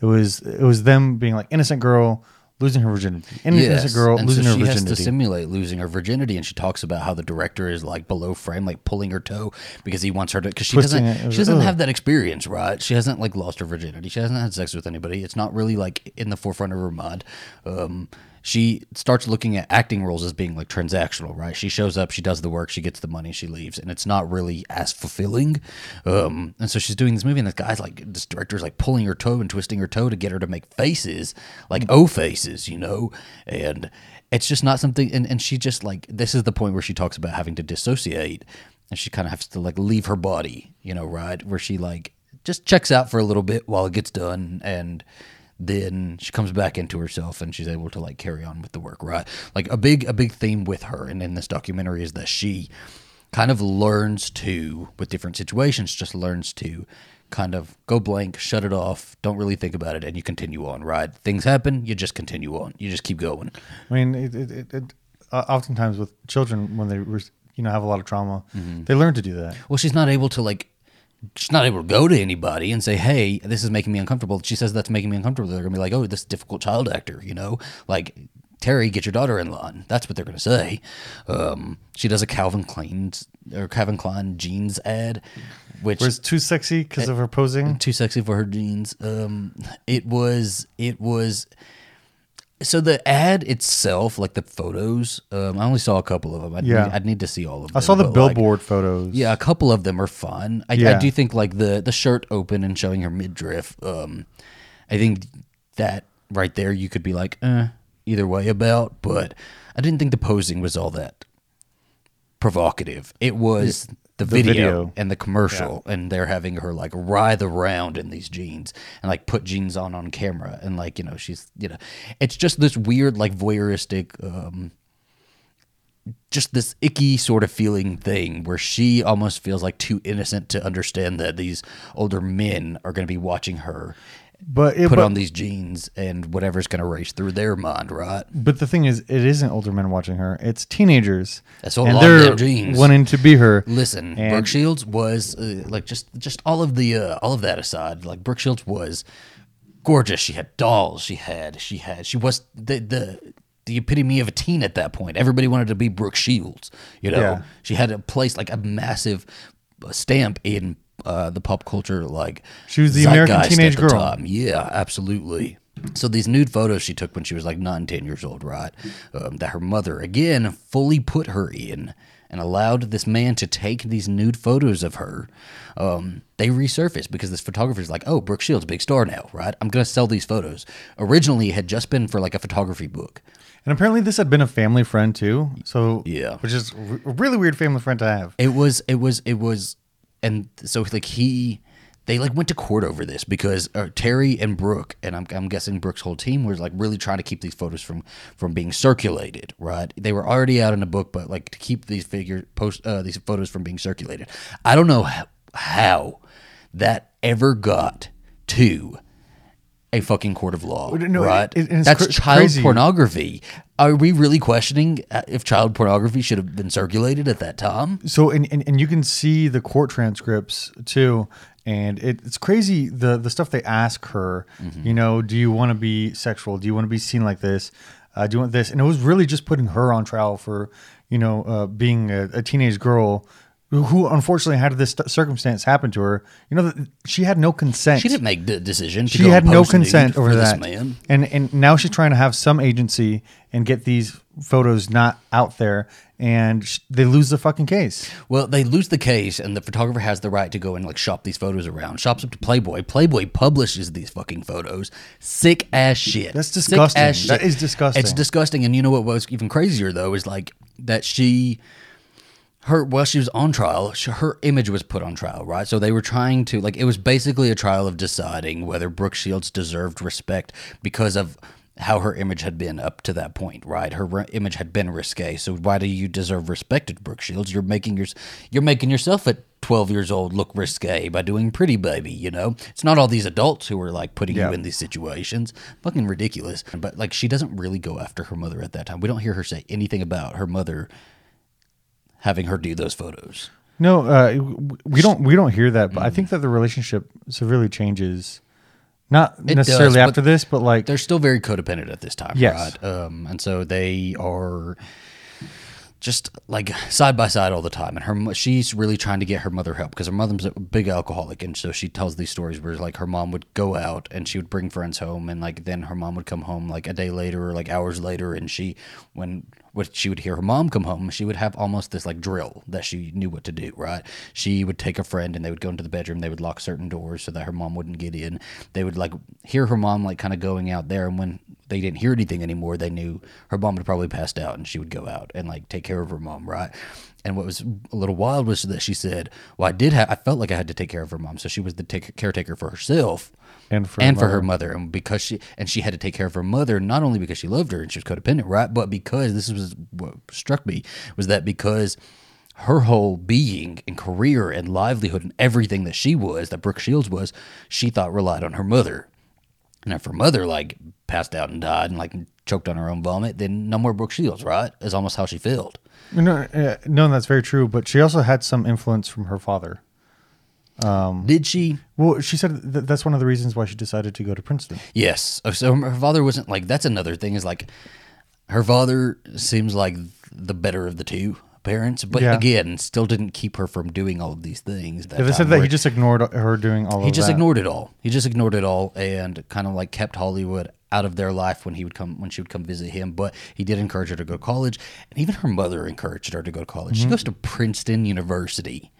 It was it was them being like innocent girl losing her virginity, innocent Yes. girl and losing so her she has to simulate losing her virginity, and she talks about how the director is like below frame, like pulling her toe because he wants her to. Because she Twisting doesn't. It she doesn't ugh. have that experience, right? She hasn't like lost her virginity. She hasn't had sex with anybody. It's not really like in the forefront of her mind. Um, she starts looking at acting roles as being like transactional, right? She shows up, she does the work, she gets the money, she leaves, and it's not really as fulfilling. Um, and so she's doing this movie, and this guy's like, this director's like pulling her toe and twisting her toe to get her to make faces, like O faces, you know? And it's just not something, and, and she just like, this is the point where she talks about having to dissociate, and she kind of has to like leave her body, you know, right? Where she like just checks out for a little bit while it gets done, and then she comes back into herself and she's able to like carry on with the work right like a big a big theme with her and in this documentary is that she kind of learns to with different situations just learns to kind of go blank shut it off don't really think about it and you continue on right things happen you just continue on you just keep going I mean, it, it, it, it uh, oftentimes with children when they you know have a lot of trauma, Mm-hmm. they learn to do that. Well, she's not able to like. She's not able to go to anybody and say, "Hey, this is making me uncomfortable." She says that's making me uncomfortable. They're gonna be like, "Oh, this difficult child actor," you know, like Teri, get your daughter in line. That's what they're gonna say. Um, she does a Calvin Klein or Calvin Klein jeans ad, which Was too sexy because of her posing. too sexy for her jeans. Um, it was it was. So the ad itself, like the photos, um, I only saw a couple of them. I'd, Yeah. need, I'd need to see all of them. I saw the but, like, billboard photos. yeah, a couple of them are fun. I, I do think like the the shirt open and showing her midriff. Um, I think that right there you could be like, eh, either way about. But I didn't think the posing was all that provocative. It was the video, video. and the commercial, and they're having her like writhe around in these jeans and like put jeans on on camera, and like you know she's you know, it's just this weird like voyeuristic. Um, just this icky sort of feeling thing where she almost feels like too innocent to understand that these older men are going to be watching her but it, put but, on these jeans and whatever's going to race through their mind, right? but the thing is, it isn't older men watching her; it's teenagers. That's a and they're jeans. wanting to be her. Listen, And- Brooke Shields was uh, like just just all of the uh, all of that aside, like Brooke Shields was gorgeous. She had dolls. She had she had she was the the the epitome of a teen at that point. Everybody wanted to be Brooke Shields. You know, Yeah. she had a place like a massive stamp in uh, the pop culture. Like She was the American teenage the girl. time. Yeah, absolutely. So these nude photos she took when she was like nine, ten years old, right? Um, that her mother again fully put her in and allowed this man to take these nude photos of her. Um, they resurfaced because this photographer's like, "Oh, Brooke Shields, big star now, right? I'm gonna sell these photos." Originally, it had just been for like a photography book. And apparently, this had been a family friend too. So Yeah. which is a really weird family friend to have. It was, it was, it was, and so like he, they like went to court over this because uh, Teri and Brooke, and I'm, I'm guessing Brooke's whole team was like really trying to keep these photos from from being circulated. Right? They were already out in a book, but like to keep these figure post uh, these photos from being circulated. I don't know how that ever got to a fucking court of law, no, right? it- it's That's cra- child crazy. pornography. Are we really questioning uh, if child pornography should have been circulated at that time? So and, and, and you can see the court transcripts too, and it, it's crazy the the stuff they ask her. Mm-hmm. You know, do you want to be sexual? Do you want to be seen like this? Uh, do you want this? And it was really just putting her on trial for you know uh, being a, a teenage girl who unfortunately had this circumstance happen to her. You know, she had no consent. She didn't make the decision. To She had no consent over that, man. and and now she's trying to have some agency and get these photos not out there, and sh- they lose the fucking case. Well, they lose the case, and the photographer has the right to go and like shop these photos around. Shops up to Playboy. Playboy publishes these fucking photos. Sick ass shit. That's disgusting. shit. is disgusting. It's disgusting. And you know what was even crazier though is like that she. Her while she was on trial, she, her image was put on trial, right? So they were trying to like it was basically a trial of deciding whether Brooke Shields deserved respect because of how her image had been up to that point, right? Her re- image had been risque. So why do you deserve respect at Brooke Shields? You're making your you're making yourself at 12 years old look risque by doing Pretty Baby, you know? It's not all these adults who are like putting Yeah. you in these situations. Fucking ridiculous. But like she doesn't really go after her mother at that time. We don't hear her say anything about her mother having her do those photos. No, uh, we don't we don't hear that, but Mm. I think that the relationship severely changes. Not It necessarily but after this, but like They're still very codependent at this time, Yes. right? Um, and so they are just like side by side all the time. And her she's really trying to get her mother help because her mother's a big alcoholic, and so she tells these stories where like her mom would go out and she would bring friends home, and like then her mom would come home like a day later or like hours later, and she when when she would hear her mom come home, she would have almost this like drill that she knew what to do, right? She would take a friend and they would go into the bedroom, they would lock certain doors so that her mom wouldn't get in. They would like hear her mom like kind of going out there, and when they didn't hear anything anymore, they knew her mom had probably passed out and she would go out and like take care of her mom, right? And what was a little wild was that she said, Well, I did have, I felt like I had to take care of her mom. So she was the take, caretaker for herself and for and for her mother and because she and she had to take care of her mother not only because she loved her and she was codependent right but because this was what struck me was that because her whole being and career and livelihood and everything that she was that brooke shields was she thought relied on her mother and if her mother like passed out and died and like choked on her own vomit then no more brooke shields right is almost how she felt No, uh, no, that's very true. But she also had some influence from her father. did she Well, she said that that's one of the reasons why she decided to go to Princeton. Yes. Oh, So her father wasn't like that's another thing is like her father seems like the better of the two parents, but Yeah. again, still didn't keep her from doing all of these things. Yeah, they said that he just ignored her doing all he just that. ignored it all. He just ignored it all and kind of like kept Hollywood out of their life when he would come when she would come visit him. But he did encourage her to go to college, and even her mother encouraged her to go to college. Mm-hmm. She goes to Princeton University.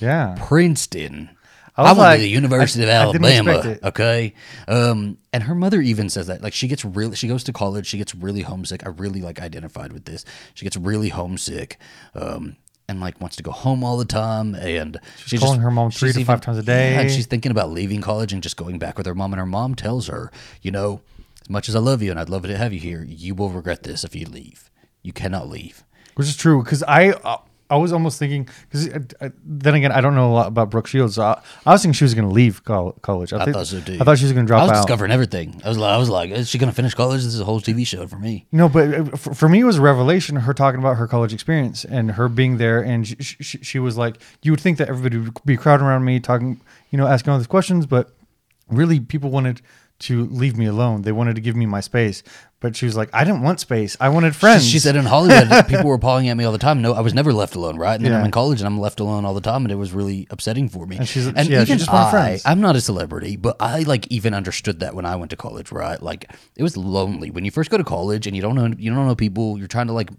Yeah. Princeton. I I, went like- to the University I- of Alabama. Okay, um, and her mother even says that like she gets really she goes to college, she gets really homesick. I really like identified with this. She gets really homesick, um, and like wants to go home all the time. And she's, calling her mom three she's to five times a day. Yeah, and she's thinking about leaving college and just going back with her mom. And her mom tells her, you know, as much as I love you and I'd love to have you here, you will regret this if you leave. You cannot leave. which is true because I uh, I was almost thinking because then again I don't know a lot about Brooke Shields. So I, I was thinking she was going to leave col- college. I, I think- thought so too. I thought she was going to drop out. I was out. discovering everything. I was like, I was like, is she gonna finish college? This is a whole TV show for me. No, but uh, for, for me, it was a revelation. Her talking about her college experience and her being there, and she, she, she was like, you would think that everybody would be crowding around me, talking, you know, asking all these questions, but really, people wanted to leave me alone. They wanted to give me my space, but she was like, I didn't want space. I wanted friends. She said in Hollywood, people were pawing at me all the time. No, I was never left alone, right? And then I'm in college and I'm left alone all the time, and it was really upsetting for me. And she's- yeah, she just wanted I, friends. I'm not a celebrity, but I like even understood that when I went to college, right? Like it was lonely when you first go to college and you don't know you don't know people. You're trying to like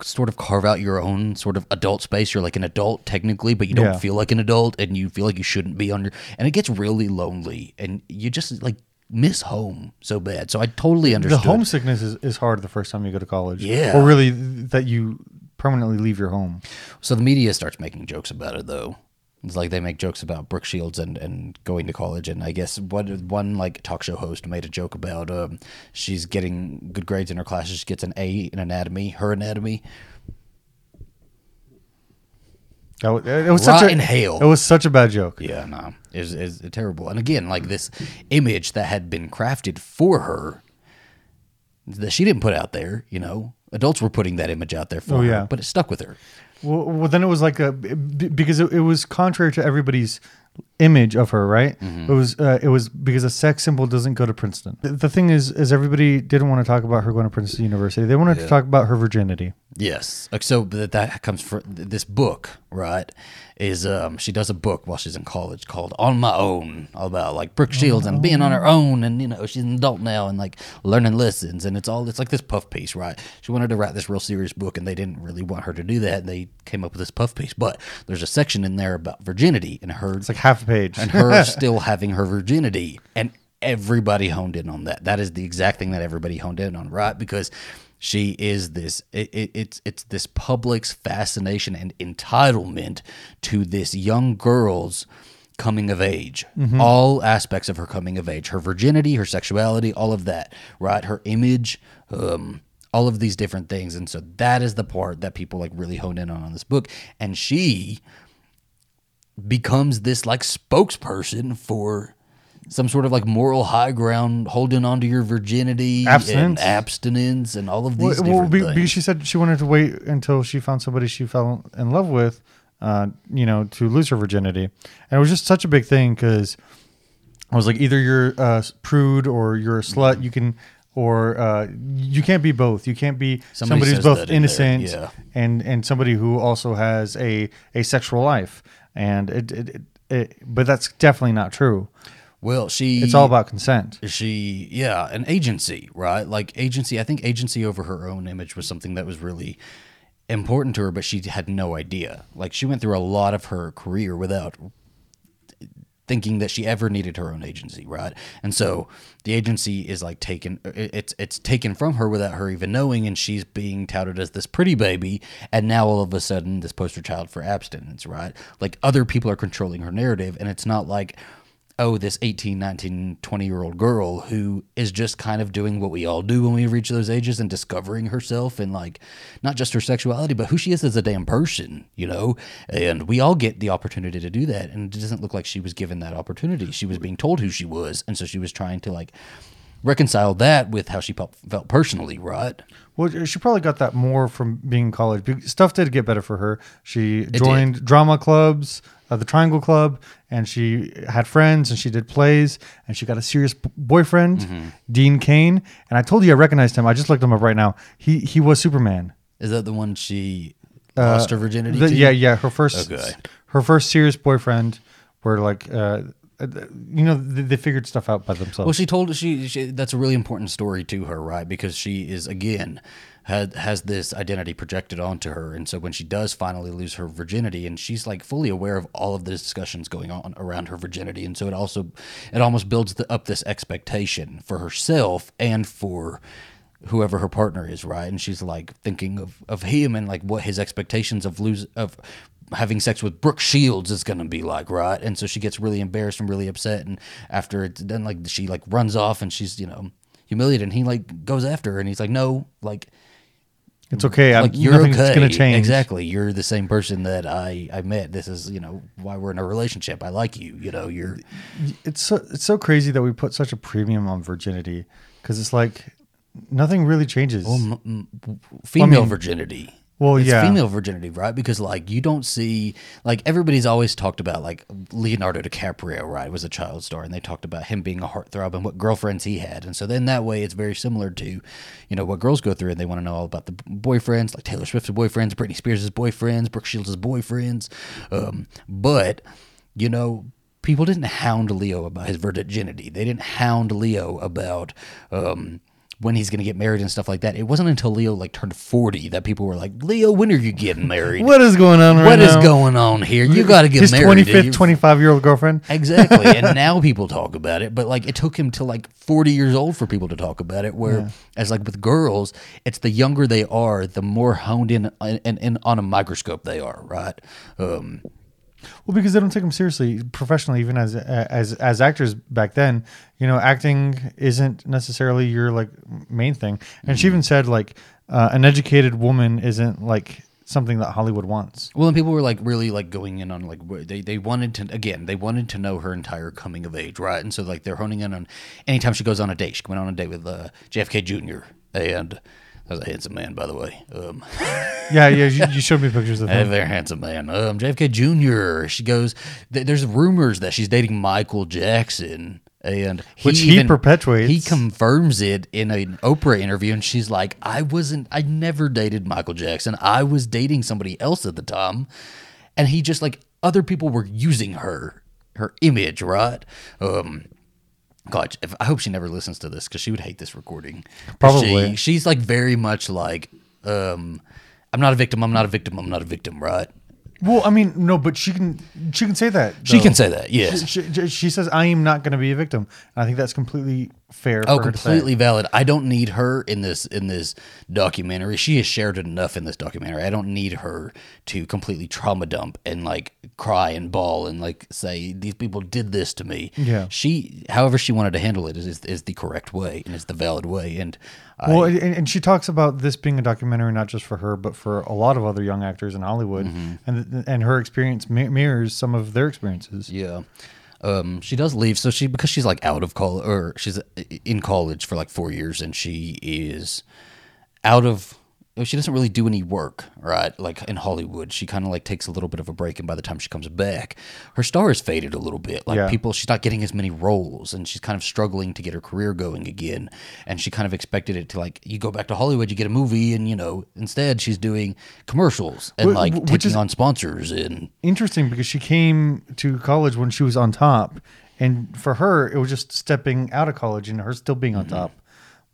sort of carve out your own sort of adult space. You're like an adult technically, but you don't Yeah. feel like an adult, and you feel like you shouldn't be on your. And it gets really lonely, and you just like miss home so bad. So I totally understand. the homesickness is, is hard the first time you go to college. Yeah. Or really that you permanently leave your home. So the media starts making jokes about it, though. It's like they make jokes about Brooke Shields and, and going to college, and I guess one one like talk show host made a joke about um, she's getting good grades in her classes, she gets an A in anatomy, her anatomy. That it was such a Rotten hell. It was such a bad joke. Yeah, no, is is terrible. And again, like this image that had been crafted for her that she didn't put out there. You know, adults were putting that image out there for Oh, her, yeah. but it stuck with her. Well, well, then it was like a because it, it was contrary to everybody's image of her, right? Mm-hmm. It was uh, it was because a sex symbol doesn't go to Princeton. The- thing is, is everybody didn't want to talk about her going to Princeton University. They wanted to talk about her virginity. Yes. Like so that that comes from this book, right? Is um she does a book while she's in college called On My Own all about like Brooke Shields and being on her own and you know she's an adult now and like learning lessons and it's all it's like this puff piece, right? She wanted to write this real serious book and they didn't really want her to do that and they came up with this puff piece. But there's a section in there about virginity and her It's like half page. and her still having her virginity. And everybody honed in on that. That is the exact thing that everybody honed in on right? Because she is this it, it, it's it's this public's fascination and entitlement to this young girl's coming of age. All aspects of her coming of age. Her virginity her sexuality all of that right? Her image um all of these different things. And so that is the part that people like really honed in on on this book. And she becomes this like spokesperson for some sort of like moral high ground, holding on to your virginity, Abstinence. and abstinence, and all of Well, these well, things. because she said she wanted to wait until she found somebody she fell in love with, uh, you know, to lose her virginity, and it was just such a big thing because I was like, either you're a prude or you're a slut. You can, or uh, you can't be both. You can't be Somebody somebody, who's both in innocent yeah. and and somebody who also has a a sexual life. And it, it, it, it but that's definitely not true. well, she It's all about consent. she yeah an agency right like agency i think agency over her own image was something that was really important to her but she had no idea like she went through a lot of her career without thinking that she ever needed her own agency right? And so the agency is like taken it's it's taken from her without her even knowing and she's being touted as this pretty baby and now all of a sudden this poster child for abstinence right? Like other people are controlling her narrative and it's not like oh, this 18, 19, 20 year old girl who is just kind of doing what we all do when we reach those ages and discovering herself and like not just her sexuality, but who she is as a damn person, you know? And we all get the opportunity to do that. And it doesn't look like she was given that opportunity. She was being told who she was. And so she was trying to like reconcile that with how she felt, felt personally, right? Well, she probably got that more from being in college. Stuff did get better for her. She joined drama clubs, uh, the Triangle Club, and she had friends and she did plays and she got a serious b- boyfriend, Mm-hmm. Dean Cain. And I told you I recognized him. I just looked him up right now. He he was Superman. Is that the one she lost her virginity Uh, The- to? yeah, yeah. Her first Okay. her first serious boyfriend, where like uh, uh, you know they, they figured stuff out by themselves. Well, she told she, she that's a really important story to her, right? Because she is again had has this identity projected onto her, and so when she does finally lose her virginity, and she's like fully aware of all of the discussions going on around her virginity, and so it also it almost builds the, up this expectation for herself and for whoever her partner is, right? And she's like thinking of, of him and like what his expectations of lose of having sex with Brooke Shields is gonna be like, right? And so she gets really embarrassed and really upset and after it's done like she like runs off and she's, you know, humiliated and he like goes after her and he's like, No, like it's okay. I'm, like you're nothing's okay. gonna change. Exactly. You're the same person that I I met. This is, you know, why we're in a relationship. I like you, you know, you're it's so it's so crazy that we put such a premium on virginity because it's like nothing really changes. female mean- virginity. Well, it's yeah. female virginity, right? Because like you don't see like everybody's always talked about like Leonardo DiCaprio, right? Was a child star, and they talked about him being a heartthrob and what girlfriends he had, and so then that way it's very similar to, you know, what girls go through, and they want to know all about the boyfriends, like Taylor Swift's boyfriends, Britney Spears' boyfriends, Brooke Shields' boyfriends, um, but you know people didn't hound Leo about his virginity. They didn't hound Leo about um, when he's going to get married and stuff like that. It wasn't until Leo like turned forty that people were like, "Leo, when are you getting married? what is going on right what is now? going on here? You got to get His married." twenty dude. fifth, You- twenty five year old girlfriend. Exactly. and now people talk about it, but like it took him to like 40 years old for people to talk about it. Where, as like with girls, it's the younger they are, the more honed in and, and, and on a microscope they are, right? Um, Well, because they don't take them seriously professionally, even as as as actors back then. You know, acting isn't necessarily your like main thing. And she even said like uh, an educated woman isn't like something that Hollywood wants. Well, and people were like really like going in on like they they wanted to again they wanted to know her entire coming of age, right? And so like they're honing in on anytime she goes on a date. She went on a date with uh, JFK Jr. and that was a handsome man, by the way. Um, Yeah, yeah. You, you showed me pictures of a him. very handsome man. Um, JFK Jr. She goes. Th- there's rumors that she's dating Michael Jackson, and Which he perpetuates. He confirms it in an Oprah interview, and she's like, "I wasn't. I never dated Michael Jackson. I was dating somebody else at the time." And he just like other people were using her, her image, right? Um, God, if, I hope she never listens to this because she would hate this recording. Probably. She, she's like very much like, um, I'm not a victim. I'm not a victim. I'm not a victim. Right? Well, I mean, no, but she can she can say that. She though. can say that. Yes. She, she, she says, "I am not going to be a victim." And I think that's completely fair. Oh, for her to say. completely valid. I don't need her in this in this documentary. She has shared enough in this documentary. I don't need her to completely trauma dump and like cry and bawl and like say these people did this to me. Yeah. She, however she wanted to handle it, is is, the correct way and is the valid way. And I, Well, and, and she talks about this being a documentary not just for her, but for a lot of other young actors in Hollywood, Mm-hmm. and and her experience mirrors some of their experiences. Yeah. Um, she does leave. So she, because she's like out of college or she's in college for like four years and she is out of, she doesn't really do any work, right? Like in Hollywood, she kind of like takes a little bit of a break. And by the time she comes back, her star has faded a little bit. Like Yeah. people, she's not getting as many roles and she's kind of struggling to get her career going again. And she kind of expected it to like, you go back to Hollywood, you get a movie and, you know, instead she's doing commercials and Wh- like which taking on sponsors and Interesting because she came to college when she was on top, and for her it was just stepping out of college and her still being on Mm-hmm. top.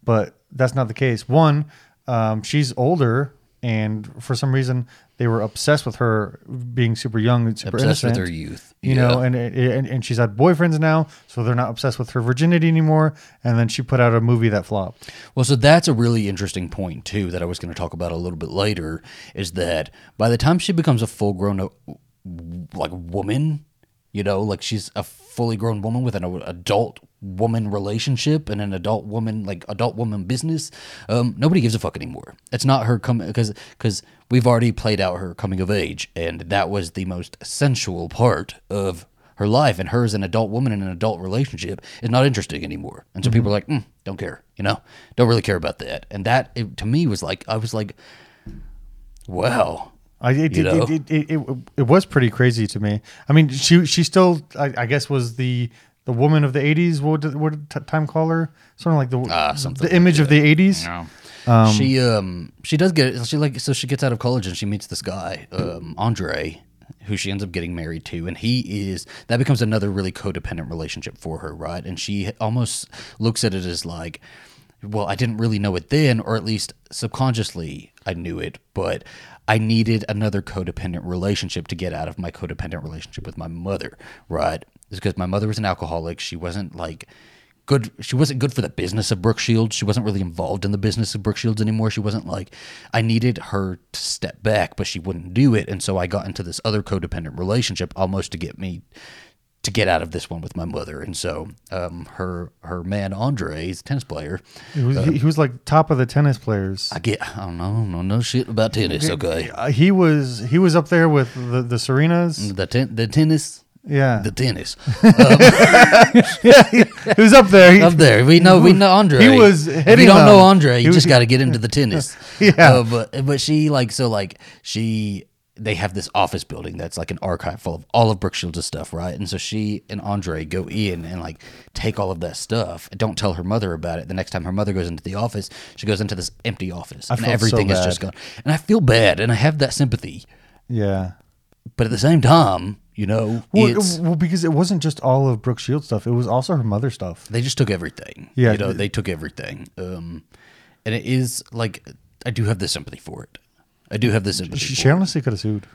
But that's not the case. One, um, she's older, and for some reason they were obsessed with her being super young and super obsessed innocent. with her youth. you know, and, and and she's had boyfriends now, so they're not obsessed with her virginity anymore. And then she put out a movie that flopped. Well, so that's a really interesting point too that I was going to talk about a little bit later. Is that by the time she becomes a full grown uh, like woman, you know, like she's a fully grown woman with an adult woman relationship and an adult woman like adult woman business, um, nobody gives a fuck anymore. It's not her coming because because we've already played out her coming of age, and that was the most sensual part of her life and her as an adult woman in an adult relationship is not interesting anymore. And so people are like, mm, don't care, you know, don't really care about that. And that it, to me was like, I was like, wow. I, it, You it, it, it, it, it was pretty crazy to me. I mean, she she still, I, I guess, was the the woman of the '80s. What did, what did Time call her? Something like the Ah, something the image of the '80s. she um she does get she like so she gets out of college and she meets this guy um Andre who she ends up getting married to and he is that becomes another really codependent relationship for her right and she almost looks at it as like well I didn't really know it then or at least subconsciously I knew it but I needed another codependent relationship to get out of my codependent relationship with my mother right it's because my mother was an alcoholic she wasn't like good she wasn't good for the business of Brooke Shields. She wasn't really involved in the business of Brooke Shields anymore. She wasn't like I needed her to step back, but she wouldn't do it. And so I got into this other codependent relationship almost to get me to get out of this one with my mother. And so um, her her man Andre, he's a tennis player. He was, he, he was like top of the tennis players. I get I don't know, I don't know shit about tennis, okay. Uh, he was he was up there with the the Serenas. The ten, the tennis Yeah, the tennis. he was up there. He, Up there. We know we know Andre. he was If you don't know. Andre, you just got to get into the tennis. Yeah. Uh, but but she like so like she they have this office building that's like an archive full of all of Brooke Shields' stuff, right? And so she and Andre go in and like take all of that stuff. Don't tell her mother about it. The next time her mother goes into the office, she goes into this empty office, and felt so everything is just gone. And I feel bad, and I have that sympathy, Yeah. But at the same time, you know, Well, well, because it wasn't just all of Brooke Shields stuff; it was also her mother stuff. they just took everything. Yeah, you know, th- they took everything. Um, and it is like I do have the sympathy for it. I do have the sympathy. She, she honestly could have sued.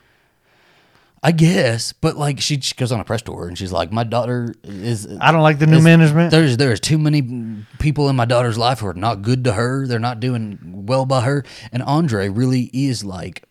I guess, but like she, she goes on a press tour and she's like, "My daughter is." I don't like the new is- management. There's there's too many people in my daughter's life who are not good to her. They're not doing well by her. And Andre really is like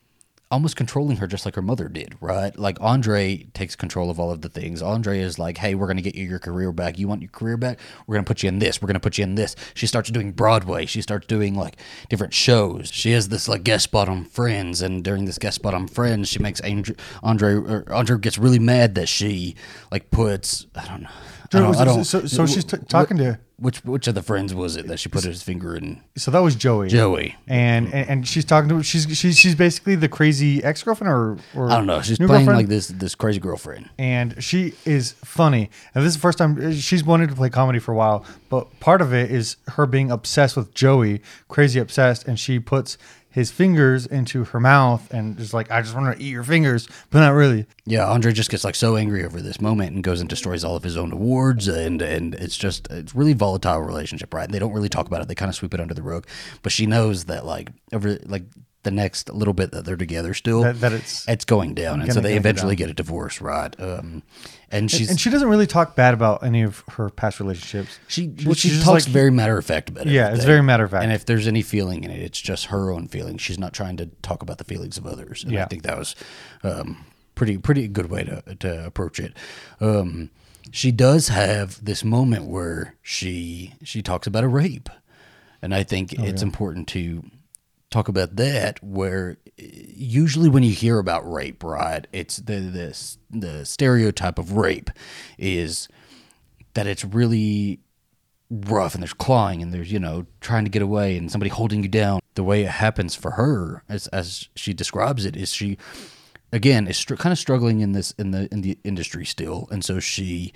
almost controlling her just like her mother did, right? Like Andre takes control of all of the things. Andre is like, "Hey, we're going to get you your career back. You want your career back? We're going to put you in this. We're going to put you in this." She starts doing Broadway. She starts doing like different shows. She has this like guest spot on Friends, and during this guest spot on Friends, she makes Andre Andre, Andre gets really mad that she like puts I don't know. I don't, I so, don't, so, so she's t- talking to. which which of the friends was it that she put his finger in? So that was Joey. Joey. And, and and she's talking to she's she's she's basically the crazy ex girlfriend or or I don't know. She's playing girlfriend? like this this crazy girlfriend. and she is funny. And this is the first time uh, she's wanted to play comedy for a while, but part of it is her being obsessed with Joey, crazy obsessed, and she puts his fingers into her mouth and just like, "I just want to eat your fingers," but not really. Yeah, Andre just gets like so angry over this moment and goes and destroys all of his own awards, and and it's just it's really volatile relationship, right? They don't really talk about it; they kind of sweep it under the rug. But she knows that like over like the next little bit that they're together still, That- that it's it's going down, and so they eventually get a divorce, right? Um, and she's and she doesn't really talk bad about any of her past relationships. She well, she just talks like- very matter of fact about it. Yeah, it's very matter of fact. And if there's any feeling in it, it's just her own feelings. She's not trying to talk about the feelings of others. And I think that was um, pretty pretty good way to to approach it. Um, she does have this moment where she she talks about a rape, and I think Oh, it's important to talk about that where usually when you hear about rape right it's the the, the stereotype of rape is that it's really rough and there's clawing and there's you know trying to get away and somebody holding you down. The way it happens for her as as she describes it is she again is str- kind of struggling in this in the in the industry still. And so she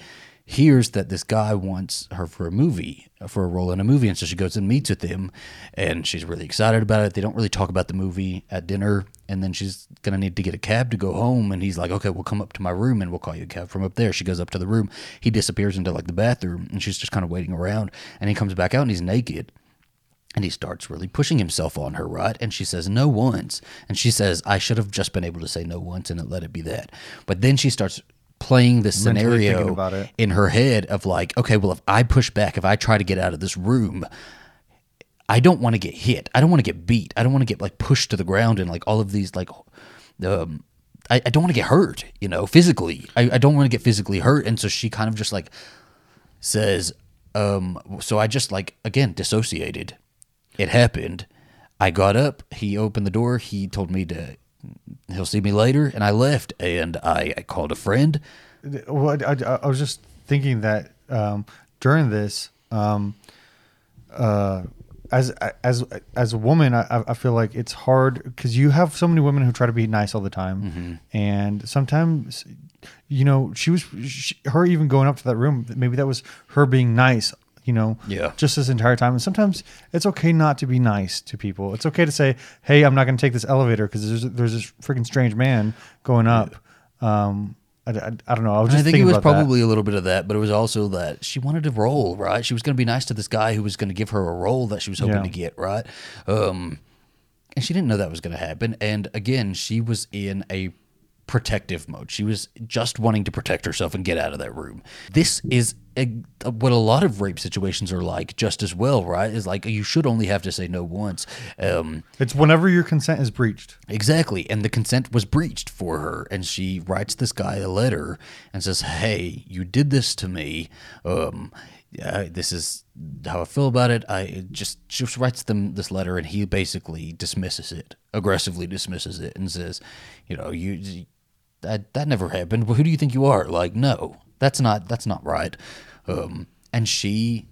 hears that this guy wants her for a movie for a role in a movie and so she goes and meets with him and she's really excited about it they don't really talk about the movie at dinner and then she's gonna need to get a cab to go home and he's like okay we'll come up to my room and we'll call you a cab from up there she goes up to the room he disappears into like the bathroom and she's just kind of waiting around and he comes back out and he's naked and he starts really pushing himself on her, right? And she says, no once. And she says, I should have just been able to say no once and let it be that. But then she starts playing thinking scenario about it. in her head of like, okay, well, if I push back, if I try to get out of this room, I don't want to get hit. I don't want to get beat. I don't want to get like pushed to the ground and like all of these like, um, I, I don't want to get hurt, you know, physically. I, I don't want to get physically hurt. And so she kind of just like says, um, so I just like again dissociated. It happened. I got up. He opened the door. He told me to. He'll see me later, and I left. And I, I called a friend. Well, I, I, I was just thinking that um, during this, um, uh, as as as a woman, I, I feel like it's hard because you have so many women who try to be nice all the time, Mm-hmm. and sometimes, you know, she was she, her even going up to that room. Maybe that was her being nice. You know, Yeah. just this entire time. And sometimes it's okay not to be nice to people. It's okay to say, "Hey, I'm not going to take this elevator because there's there's this freaking strange man going up." Um, I, I, I don't know. I was just I think it was about that. probably a little bit of that, but it was also that she wanted a role, right? She was going to be nice to this guy who was going to give her a role that she was hoping Yeah. to get, right? Um, and she didn't know that was going to happen. And again, she was in a protective mode. She was just wanting to protect herself and get out of that room. This is a, what a lot of rape situations are like, just as well, right? Is like you should only have to say no once. Um, It's whenever your consent is breached. Exactly. And the consent was breached for her. And she writes this guy a letter and says, Hey, you did this to me. Um, this is how I feel about it. I just, she just writes them this letter and he basically dismisses it, aggressively dismisses it and says, You know, you, that, that never happened. Well, who do you think you are? Like, no, that's not, that's not right. Um, and she,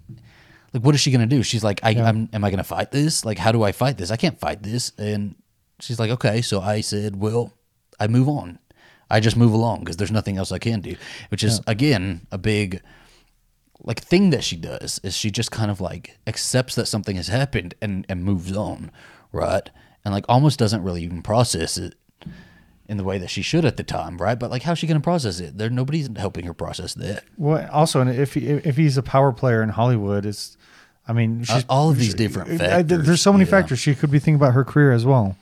like, what is she gonna do? She's like, I, I'm, am I gonna fight this? Like, how do I fight this? I can't fight this. And she's like, okay. So I said, well, I move on. I just move along because there's nothing else I can do. Which is again a big, like, thing that she does is she just kind of like accepts that something has happened and and moves on, right? And like almost doesn't really even process it in the way that she should at the time, right? But like, how's she gonna process it? There, nobody's helping her process that. Well, also, and if he, if he's a power player in Hollywood, it's, I mean, she's, Uh, all of these different I- I- factors, there's so many yeah. factors. She could be thinking about her career as well.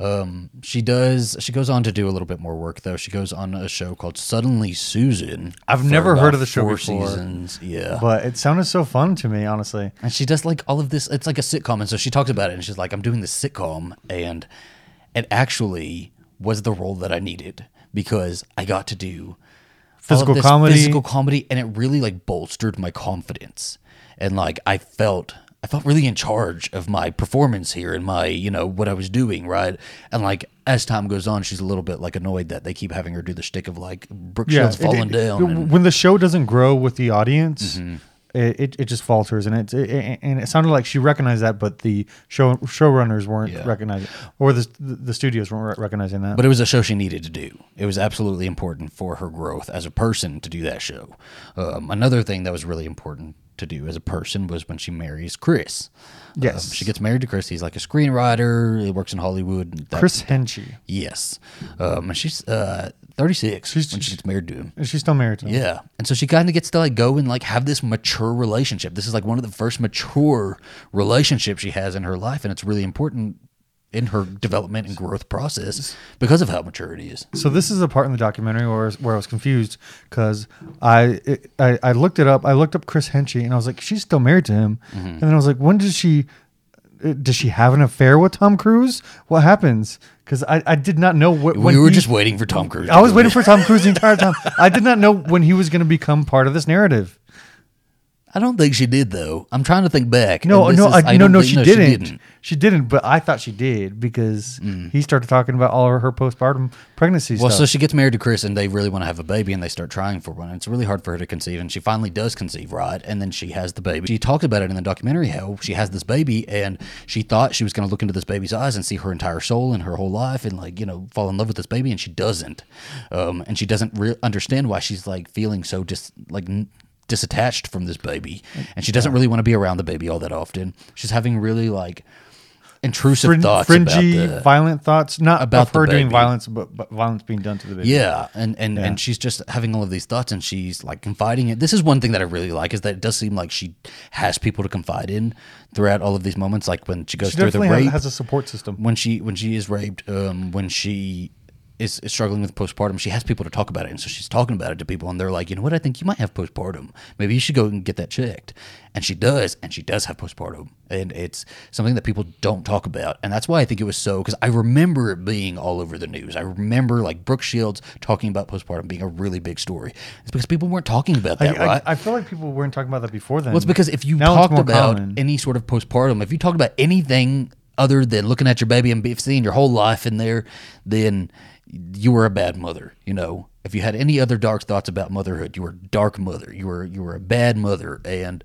Um, she does. She goes on to do a little bit more work, though. She goes on a show called Suddenly Susan. I've never heard of the show four before. Seasons, yeah. But it sounded so fun to me, honestly. and she does like all of this. It's like a sitcom, and so she talks about it, and she's like, "I'm doing this sitcom, and it actually was the role that I needed because I got to do Physical comedy. physical comedy, and it really like bolstered my confidence, and like I felt I felt really in charge of my performance here and my, you know, what I was doing, right? And like as time goes on, she's a little bit like annoyed that they keep having her do the shtick of like Brooke Shields falling it- down. and- when the show doesn't grow with the audience, Mm-hmm. It, it, it just falters, and it, it and it sounded like she recognized that, but the show showrunners weren't Yeah. recognizing, or the the studios weren't re- recognizing that. But it was a show she needed to do. It was absolutely important for her growth as a person to do that show. Um, another thing that was really important to do as a person was when she marries Chris. Yes. Um, she gets married to Chris. He's like a screenwriter. He works in Hollywood. That- Chris Henchy, Yes. Um, and she's uh, 36 She's- when she gets married to him. is she still married to him? Yeah. And so she kind of gets to like go and like have this mature relationship. This is like one of the first mature relationships she has in her life. And it's really important in her development and growth process because of how mature it is. So this is a part in the documentary where I was, where I was confused because I, I I looked it up. I looked up Chris Henchy and I was like, she's still married to him. Mm-hmm. And then I was like, when did she? Does she have an affair with Tom Cruise? What happens? Because I, I did not know what We were he- just waiting for Tom Cruise. I was waiting for Tom Cruise the entire time. I did not know when he was going to become part of this narrative. I don't think she did though. I'm trying to think back. No, no, is- I, no, don't no, think- she, didn't. she didn't. But I thought she did because he started talking about all of her postpartum pregnancies. Well, stuff. so she gets married to Chris, and they really want to have a baby, and they start trying for one. And it's really hard for her to conceive, and she finally does conceive, right? And then she has the baby. She talked about it in the documentary how she has this baby, and she thought she was going to look into this baby's eyes and see her entire soul and her whole life, and like you know fall in love with this baby, and she doesn't. Um, and she doesn't re- understand why she's like feeling so just like. N- disattached from this baby and she doesn't really want to be around the baby all that often she's having really like intrusive thoughts fringy, about the, violent thoughts, not about her doing violence, but, but violence being done to the baby. Yeah, and and Yeah. and she's just having all of these thoughts, and she's like confiding it. This is one thing that I really like is that it does seem like she has people to confide in throughout all of these moments. Like when she goes she through the rape, has a support system. when she when she is raped, um, when she is, is struggling with postpartum, she has people to talk about it, and so she's talking about it to people, and they're like, you know what, I think you might have postpartum. Maybe you should go and get that checked. And she does, and she does have postpartum, and it's something that people don't talk about, and that's why I think it was so. Because I remember it being all over the news. I remember like Brooke Shields talking about postpartum being a really big story. It's because people weren't talking about I, that, right? I, I feel like people weren't talking about that before then. Well, it's because if you Now talked about common. any sort of postpartum, if you talked about anything other than looking at your baby and seeing your whole life in there, then you were a bad mother. You know, if you had any other dark thoughts about motherhood, you were a dark mother. You were you were a bad mother and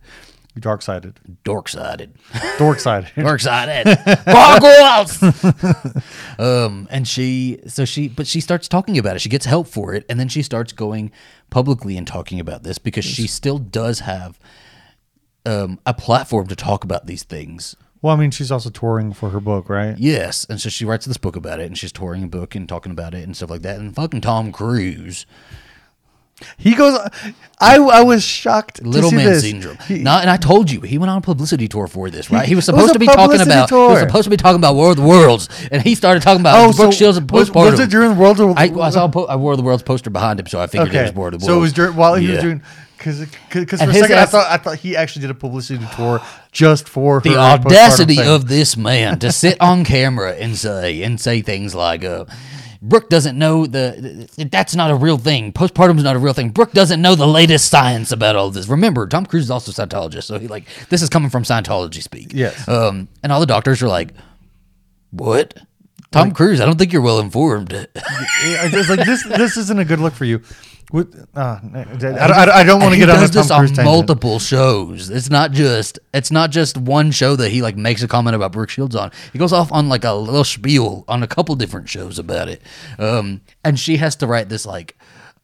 dark sided, dork sided. dork sided. Dark sided. Goggles. um, and she, so she, but she starts talking about it. She gets help for it, and then she starts going publicly and talking about this because she still does have um, a platform to talk about these things. Well, I mean, she's also touring for her book, right? Yes, and so she writes this book about it, and she's touring a book and talking about it and stuff like that. And fucking Tom Cruise, He goes. I I was shocked. little to see man this. syndrome. He- Not, and I told you he went on a publicity tour for this, right? He was was supposed a to be talking about. He was supposed to be talking about War of the Worlds, and he started talking about Oh, Brooke so Shields and was, postpartum. was it during World War? I, I saw a, po- War of the Worlds poster behind him, so I figured it was War of the Worlds. so it was during while he Yeah. was doing because for a second I thought I thought he actually did a publicity tour just for the audacity of this man to sit on camera and say and say things like uh Brooke doesn't know the that's not a real thing. Postpartum is not a real thing. Brooke doesn't know the latest science about all this. Remember, Tom Cruise is also a Scientologist, so he like this is coming from Scientology speak. Yes. Um, and all the doctors are like, "What? Tom Cruise? I don't think you're well informed." It's like this this isn't a good look for you. With, uh, I, I, I don't want to get on does a Tom this Cruise on tangent. multiple shows. It's not just it's not just one show that he like makes a comment about Brooke Shields on. He goes off on like a little spiel on a couple different shows about it. Um, and she has to write this like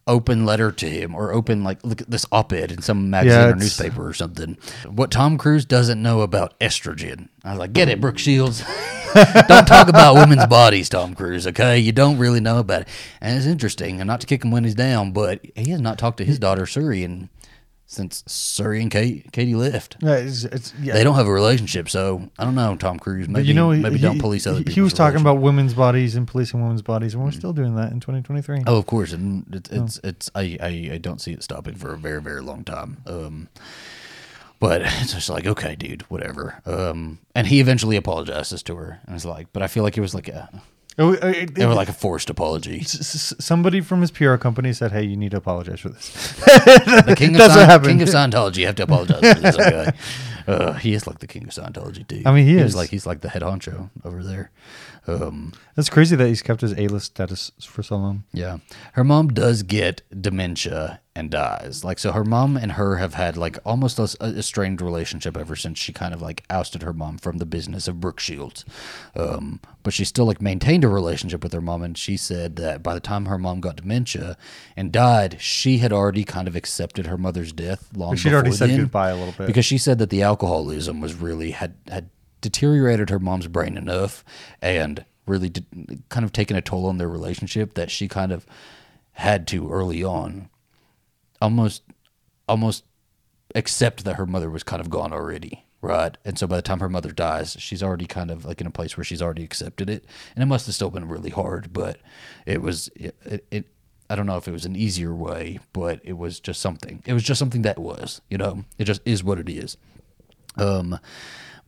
open letter to him or open like look at this op-ed in some magazine Yeah, or newspaper or something. What Tom Cruise doesn't know about estrogen. I was like, get it, Brooke Shields. don't talk about women's bodies, Tom Cruise. Okay, you don't really know about it, and it's interesting. And not to kick him when he's down, but he has not talked to his daughter Suri and since Suri and Kate, Katie left. Yeah, it's, it's, yeah. They don't have a relationship, so I don't know. Tom Cruise, maybe you know, maybe he- don't police other people. He was talking about women's bodies and policing women's bodies, and we're still doing that in 2023. Oh, of course, and it's it's, it's I, I I don't see it stopping for a very very long time. Um, but it's just like okay, dude, whatever. Um, and he eventually apologizes to her, and it's like, but I feel like it was like a Oh, uh, it- they were like a forced apology. s- somebody from his PR company said, "Hey, you need to apologize for this." The king of, That's king of Scientology, you have to apologize for this, okay? Uh, he is like the king of Scientology, dude. I mean, he He's is. like he's like the head honcho over there. Um, That's crazy that he's kept his A-list status for so long. yeah, her mom does get dementia and dies. Like so, her mom and her have had like almost a, a strained relationship ever since she kind of like ousted her mom from the business of Brooke Shields. Um, but she still like maintained a relationship with her mom, and she said that by the time her mom got dementia and died, she had already kind of accepted her mother's death long. She'd already said then. goodbye a little bit. because she said that the alcoholism was really had had deteriorated her mom's brain enough and really did, kind of taken a toll on their relationship that she kind of had to early on almost almost accept that her mother was kind of gone already right and so by the time her mother dies she's already kind of like in a place where she's already accepted it and it must have still been really hard but it was it, it, it I don't know if it was an easier way, but it was just something. It was just something that was, you know, it just is what it is. Um,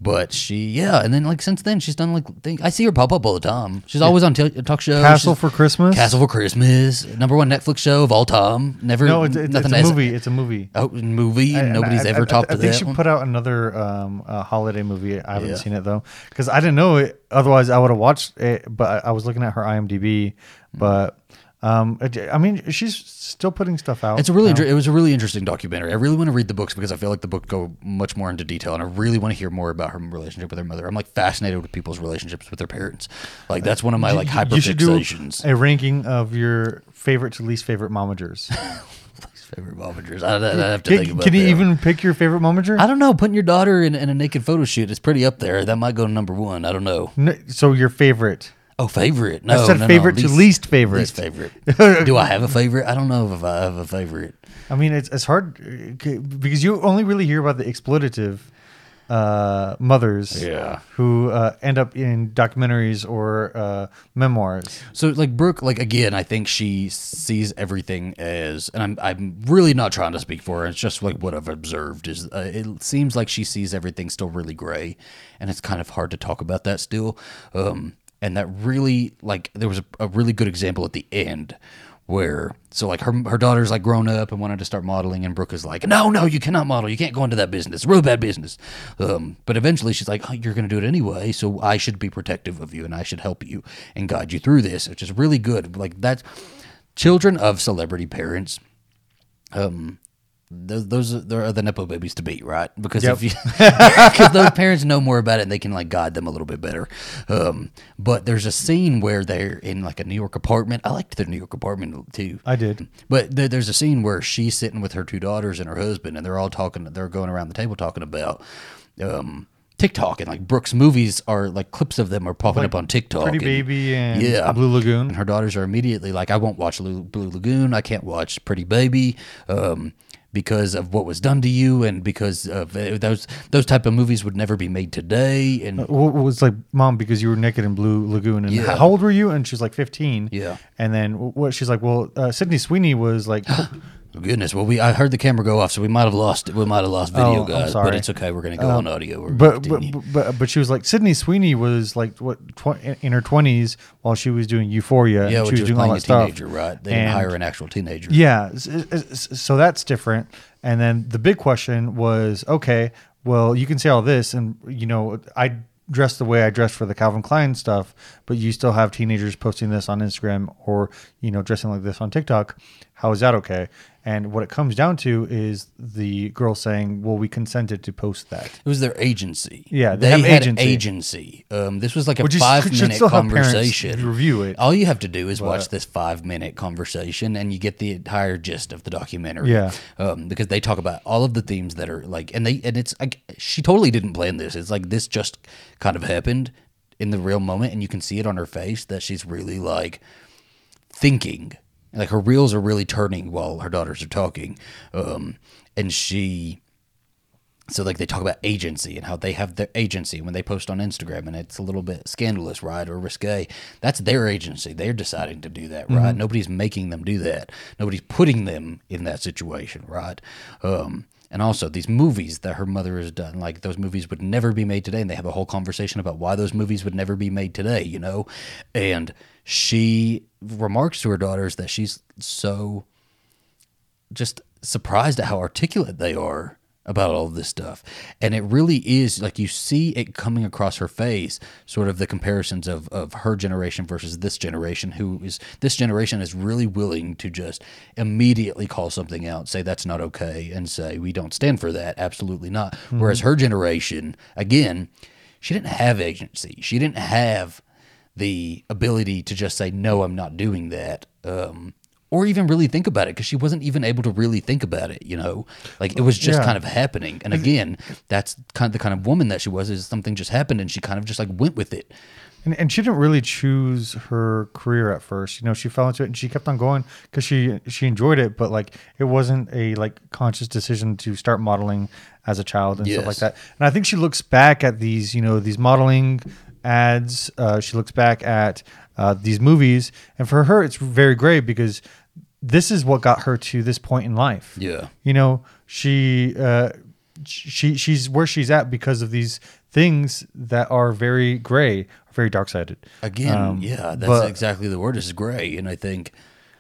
but she, yeah, and then like since then she's done like thing. I see her pop up all the time. She's always on t- talk shows. Castle She's- for Christmas. Castle for Christmas, number one Netflix show of all time. Never, No, it's, it's, it's nothing a has- movie. It's a movie. Oh, movie, and nobody's I- ever I, topped I, I to think that she one. put out another um, uh, holiday movie. I haven't Yeah. seen it though because I didn't know it. Otherwise, I would have watched it. But I, I was looking at her IMDb. But um, I mean, she's still putting stuff out. It's a really inter- it was a really interesting documentary. I really want to read the books because I feel like the book go much more into detail, and I really want to hear more about her relationship with her mother. I'm like fascinated with people's relationships with their parents. Like that's one of my like do hyperfixations. a ranking of your favorite to least favorite momagers. Least favorite momagers. I, I, I have to can think about can you that. even pick your favorite momager? I don't know. Putting your daughter in, in a naked photo shoot is pretty up there. That might go to number one. I don't know. N- so your favorite. Oh, favorite? No, I said no, no. favorite to least favorite. Least favorite. Do I have a favorite? I don't know if I have a favorite. I mean, it's it's hard uh, because you only really hear about the exploitative uh, mothers Yeah. who uh, end up in documentaries or uh, memoirs. So like Brooke, like again, I think she sees everything as, and I'm I'm really not trying to speak for her. It's just like what I've observed is uh, it seems like she sees everything still really gray, and it's kind of hard to talk about that still. Um, and that really like there was a, a really good example at the end where so like her her daughter's like grown up and wanted to start modeling and Brooke is like no no you cannot model. You can't go into that business. Real bad business. Um, but eventually she's like oh, you're gonna do it anyway so I should be protective of you and I should help you and guide you through this which is really good. Like that's children of celebrity parents um those those are, those are the nepo babies to beat, right? Because Yep. if you, because those parents know more about it and they can like guide them a little bit better. Um, but there's a scene where they're in like a New York apartment. I liked the New York apartment too. I did. But there, there's a scene where she's sitting with her two daughters and her husband, and they're all talking. They're going around the table talking about um, TikTok and like Brooke's movies are like clips of them are popping Like up on TikTok. Pretty and- Baby and yeah, Blue Lagoon. and her daughters are immediately like, I won't watch Blue Lagoon. I can't watch Pretty Baby. Um, because of what was done to you, and because of uh, those those type of movies would never be made today, and What was like, mom, because you were naked in Blue Lagoon, and Yeah. how old were you? And she's like fifteen. Yeah. And then what? She's like, well, uh, Sydney Sweeney was like, goodness, well, we I heard the camera go off, so we might have lost we might have lost oh, video, Oh, I'm guys, but sorry. it's okay. We're gonna go uh, on audio. We're but gonna but, continue. but but she was like Sydney Sweeney was like what tw- in her twenties while she was doing Euphoria. yeah, and she was doing all playing that a stuff. teenager, right? They didn't And- hire an actual teenager. Yeah, s- s- so that's different. And then the big question was, okay, well, you can say all this, and you know, I dressed the way I dressed for the Calvin Klein stuff, but you still have teenagers posting this on Instagram or you know dressing like this on TikTok. How is that okay? And what it comes down to is the girl saying, "Well, we consented to post that." It was their agency. Yeah, they they, have had agency. agency. Um, this was like a Which five should minute still have parents conversation. review it, All you have to do is but- watch this five minute conversation, and you get the entire gist of the documentary. Yeah. um, because they talk about all of the themes that are like, and they and it's like she totally didn't plan this. It's like this just kind of happened in the real moment, and you can see it on her face that she's really like thinking. Like her reels are really turning while her daughters are talking, um, and she so like they talk about agency and how they have their agency when they post on Instagram and it's a little bit scandalous, right, or risque. That's their agency. They're deciding to do that, right? Nobody's making them do that. Nobody's putting them in that situation, right? Um, and also these movies that her mother has done, like those movies would never be made today, and they have a whole conversation about why those movies would never be made today, you know. And she remarks to her daughters that she's so just surprised at how articulate they are about all of this stuff. And it really is like you see it coming across her face, sort of the comparisons of, of her generation versus this generation, who is this generation is really willing to just immediately call something out, say that's not okay, and say we don't stand for that. Absolutely not. Mm-hmm. Whereas her generation, again, she didn't have agency. She didn't have the ability to just say, no, I'm not doing that. Um, or even really think about it because she wasn't even able to really think about it, you know? Like it was just Yeah. kind of happening. And again, that's kind of the kind of woman that she was is something just happened and she kind of just like went with it. And, and she didn't really choose her career at first. You know, she fell into it and she kept on going because she she enjoyed it, but like it wasn't a like conscious decision to start modeling as a child and stuff like that. And I think she looks back at these, you know, these modeling ads. Uh, she looks back at uh, these movies, and for her, it's very great because this is what got her to this point in life. Yeah. You know, she uh, she she's where she's at because of these things that are very gray, very dark sided. Again, Um, yeah, that's but- exactly the word is gray. And I think,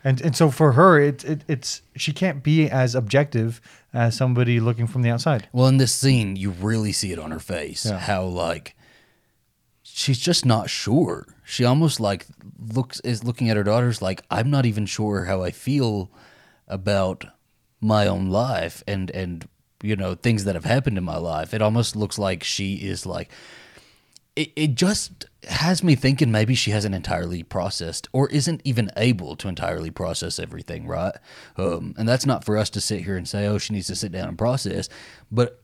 And and so for her, it, it it's she can't be as objective as somebody looking from the outside. well, in this scene, you really see it on her face Yeah. how like she's just not sure. She almost like looks is looking at her daughters like I'm not even sure how I feel about my own life and and you know things that have happened in my life. It almost looks like she is like it, it just has me thinking maybe she hasn't entirely processed or isn't even able to entirely process everything, right? Um, and that's not for us to sit here and say, oh, she needs to sit down and process. But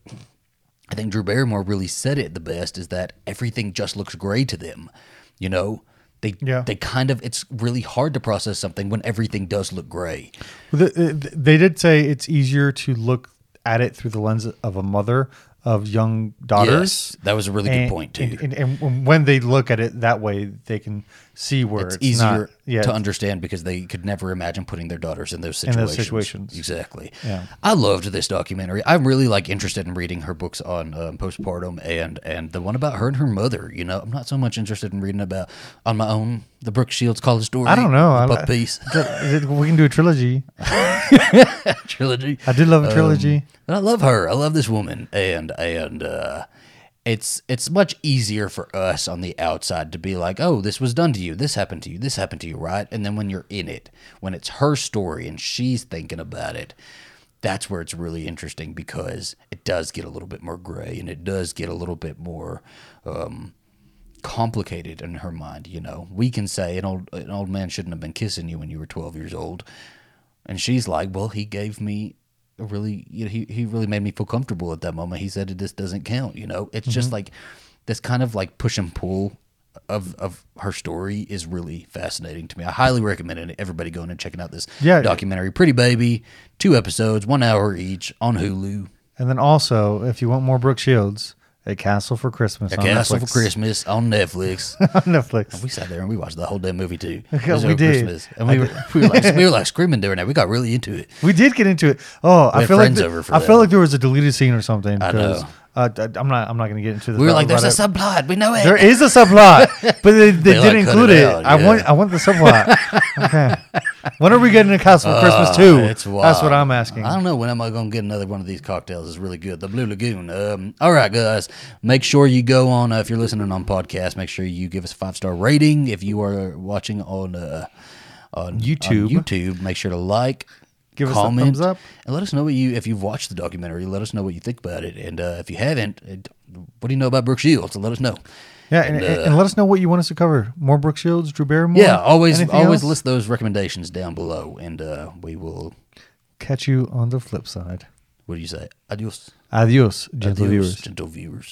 I think Drew Barrymore really said it the best is that everything just looks gray to them. You know, they Yeah. they kind of it's really hard to process something when everything does look gray. The, the- they did say it's easier to look at it through the lens of a mother of young daughters. Yes, that was a really and, good point too. And, and, and when they look at it that way, they can see where it's, easier not, yeah, to understand because they could never imagine putting their daughters in those In situations. those situations. Exactly. Yeah. I loved this documentary. I'm really like interested in reading her books on um, postpartum and and the one about her and her mother. You know, I'm not so much interested in reading about on my own the Brooke Shields college story. I don't know. I- pup piece we can do a trilogy. trilogy. I did love a Um, trilogy. But I love her. I love this woman, and and uh, it's it's much easier for us on the outside to be like, oh, this was done to you, this happened to you, this happened to you, right? And then when you're in it, when it's her story and she's thinking about it, that's where it's really interesting because it does get a little bit more gray and it does get a little bit more. Um, complicated in her mind you know we can say an old an old man shouldn't have been kissing you when you were 12 years old and she's like, well, he gave me really, you know, he, he really made me feel comfortable at that moment. He said, this doesn't count, you know? It's just mm-hmm. like this kind of like push and pull of, of her story is really fascinating to me. I highly recommend it. everybody going and checking out this Yeah. documentary, Pretty Baby, two episodes, one hour each on Hulu. And then also, if you want more Brooke Shields, A Castle for Christmas A on Castle Netflix. for Christmas on Netflix. on Netflix. we sat there and we watched the whole damn movie too. Was we did. Christmas. And we were, we, were like, we were like screaming during that. We got really into it. We did get into it. Oh, I had feel like the- over for I feel like there was a deleted scene or something. I know. Uh, I'm not. I'm not going to get into the. We were like, there's a it. subplot. We know it. There is a subplot, but they, they, They, didn't cut include it out, I yeah. want. I want the subplot. okay. When are we getting a Castle for Christmas too? Uh, It's wild. That's what I'm asking. I don't know when am I going to get another one of these cocktails. It's really good. The Blue Lagoon. Um, all right, guys. Make sure you go on uh, if you're listening on podcast. Make sure you give us a five star rating. If you are watching on uh, on YouTube. on YouTube, make sure to like. Give us a comment, thumbs up. and let us know what you if you've watched the documentary. Let us know what you think about it, and uh, if you haven't, it, what do you know about Brooke Shields? let us know. yeah, and, and, uh, and let us know what you want us to cover. More Brooke Shields, Drew Barrymore. Yeah, always always else? list those recommendations down below, and uh, we will. Catch you on the flip side. What do you say? Adios, Adios, gentle Adios, viewers. gentle viewers.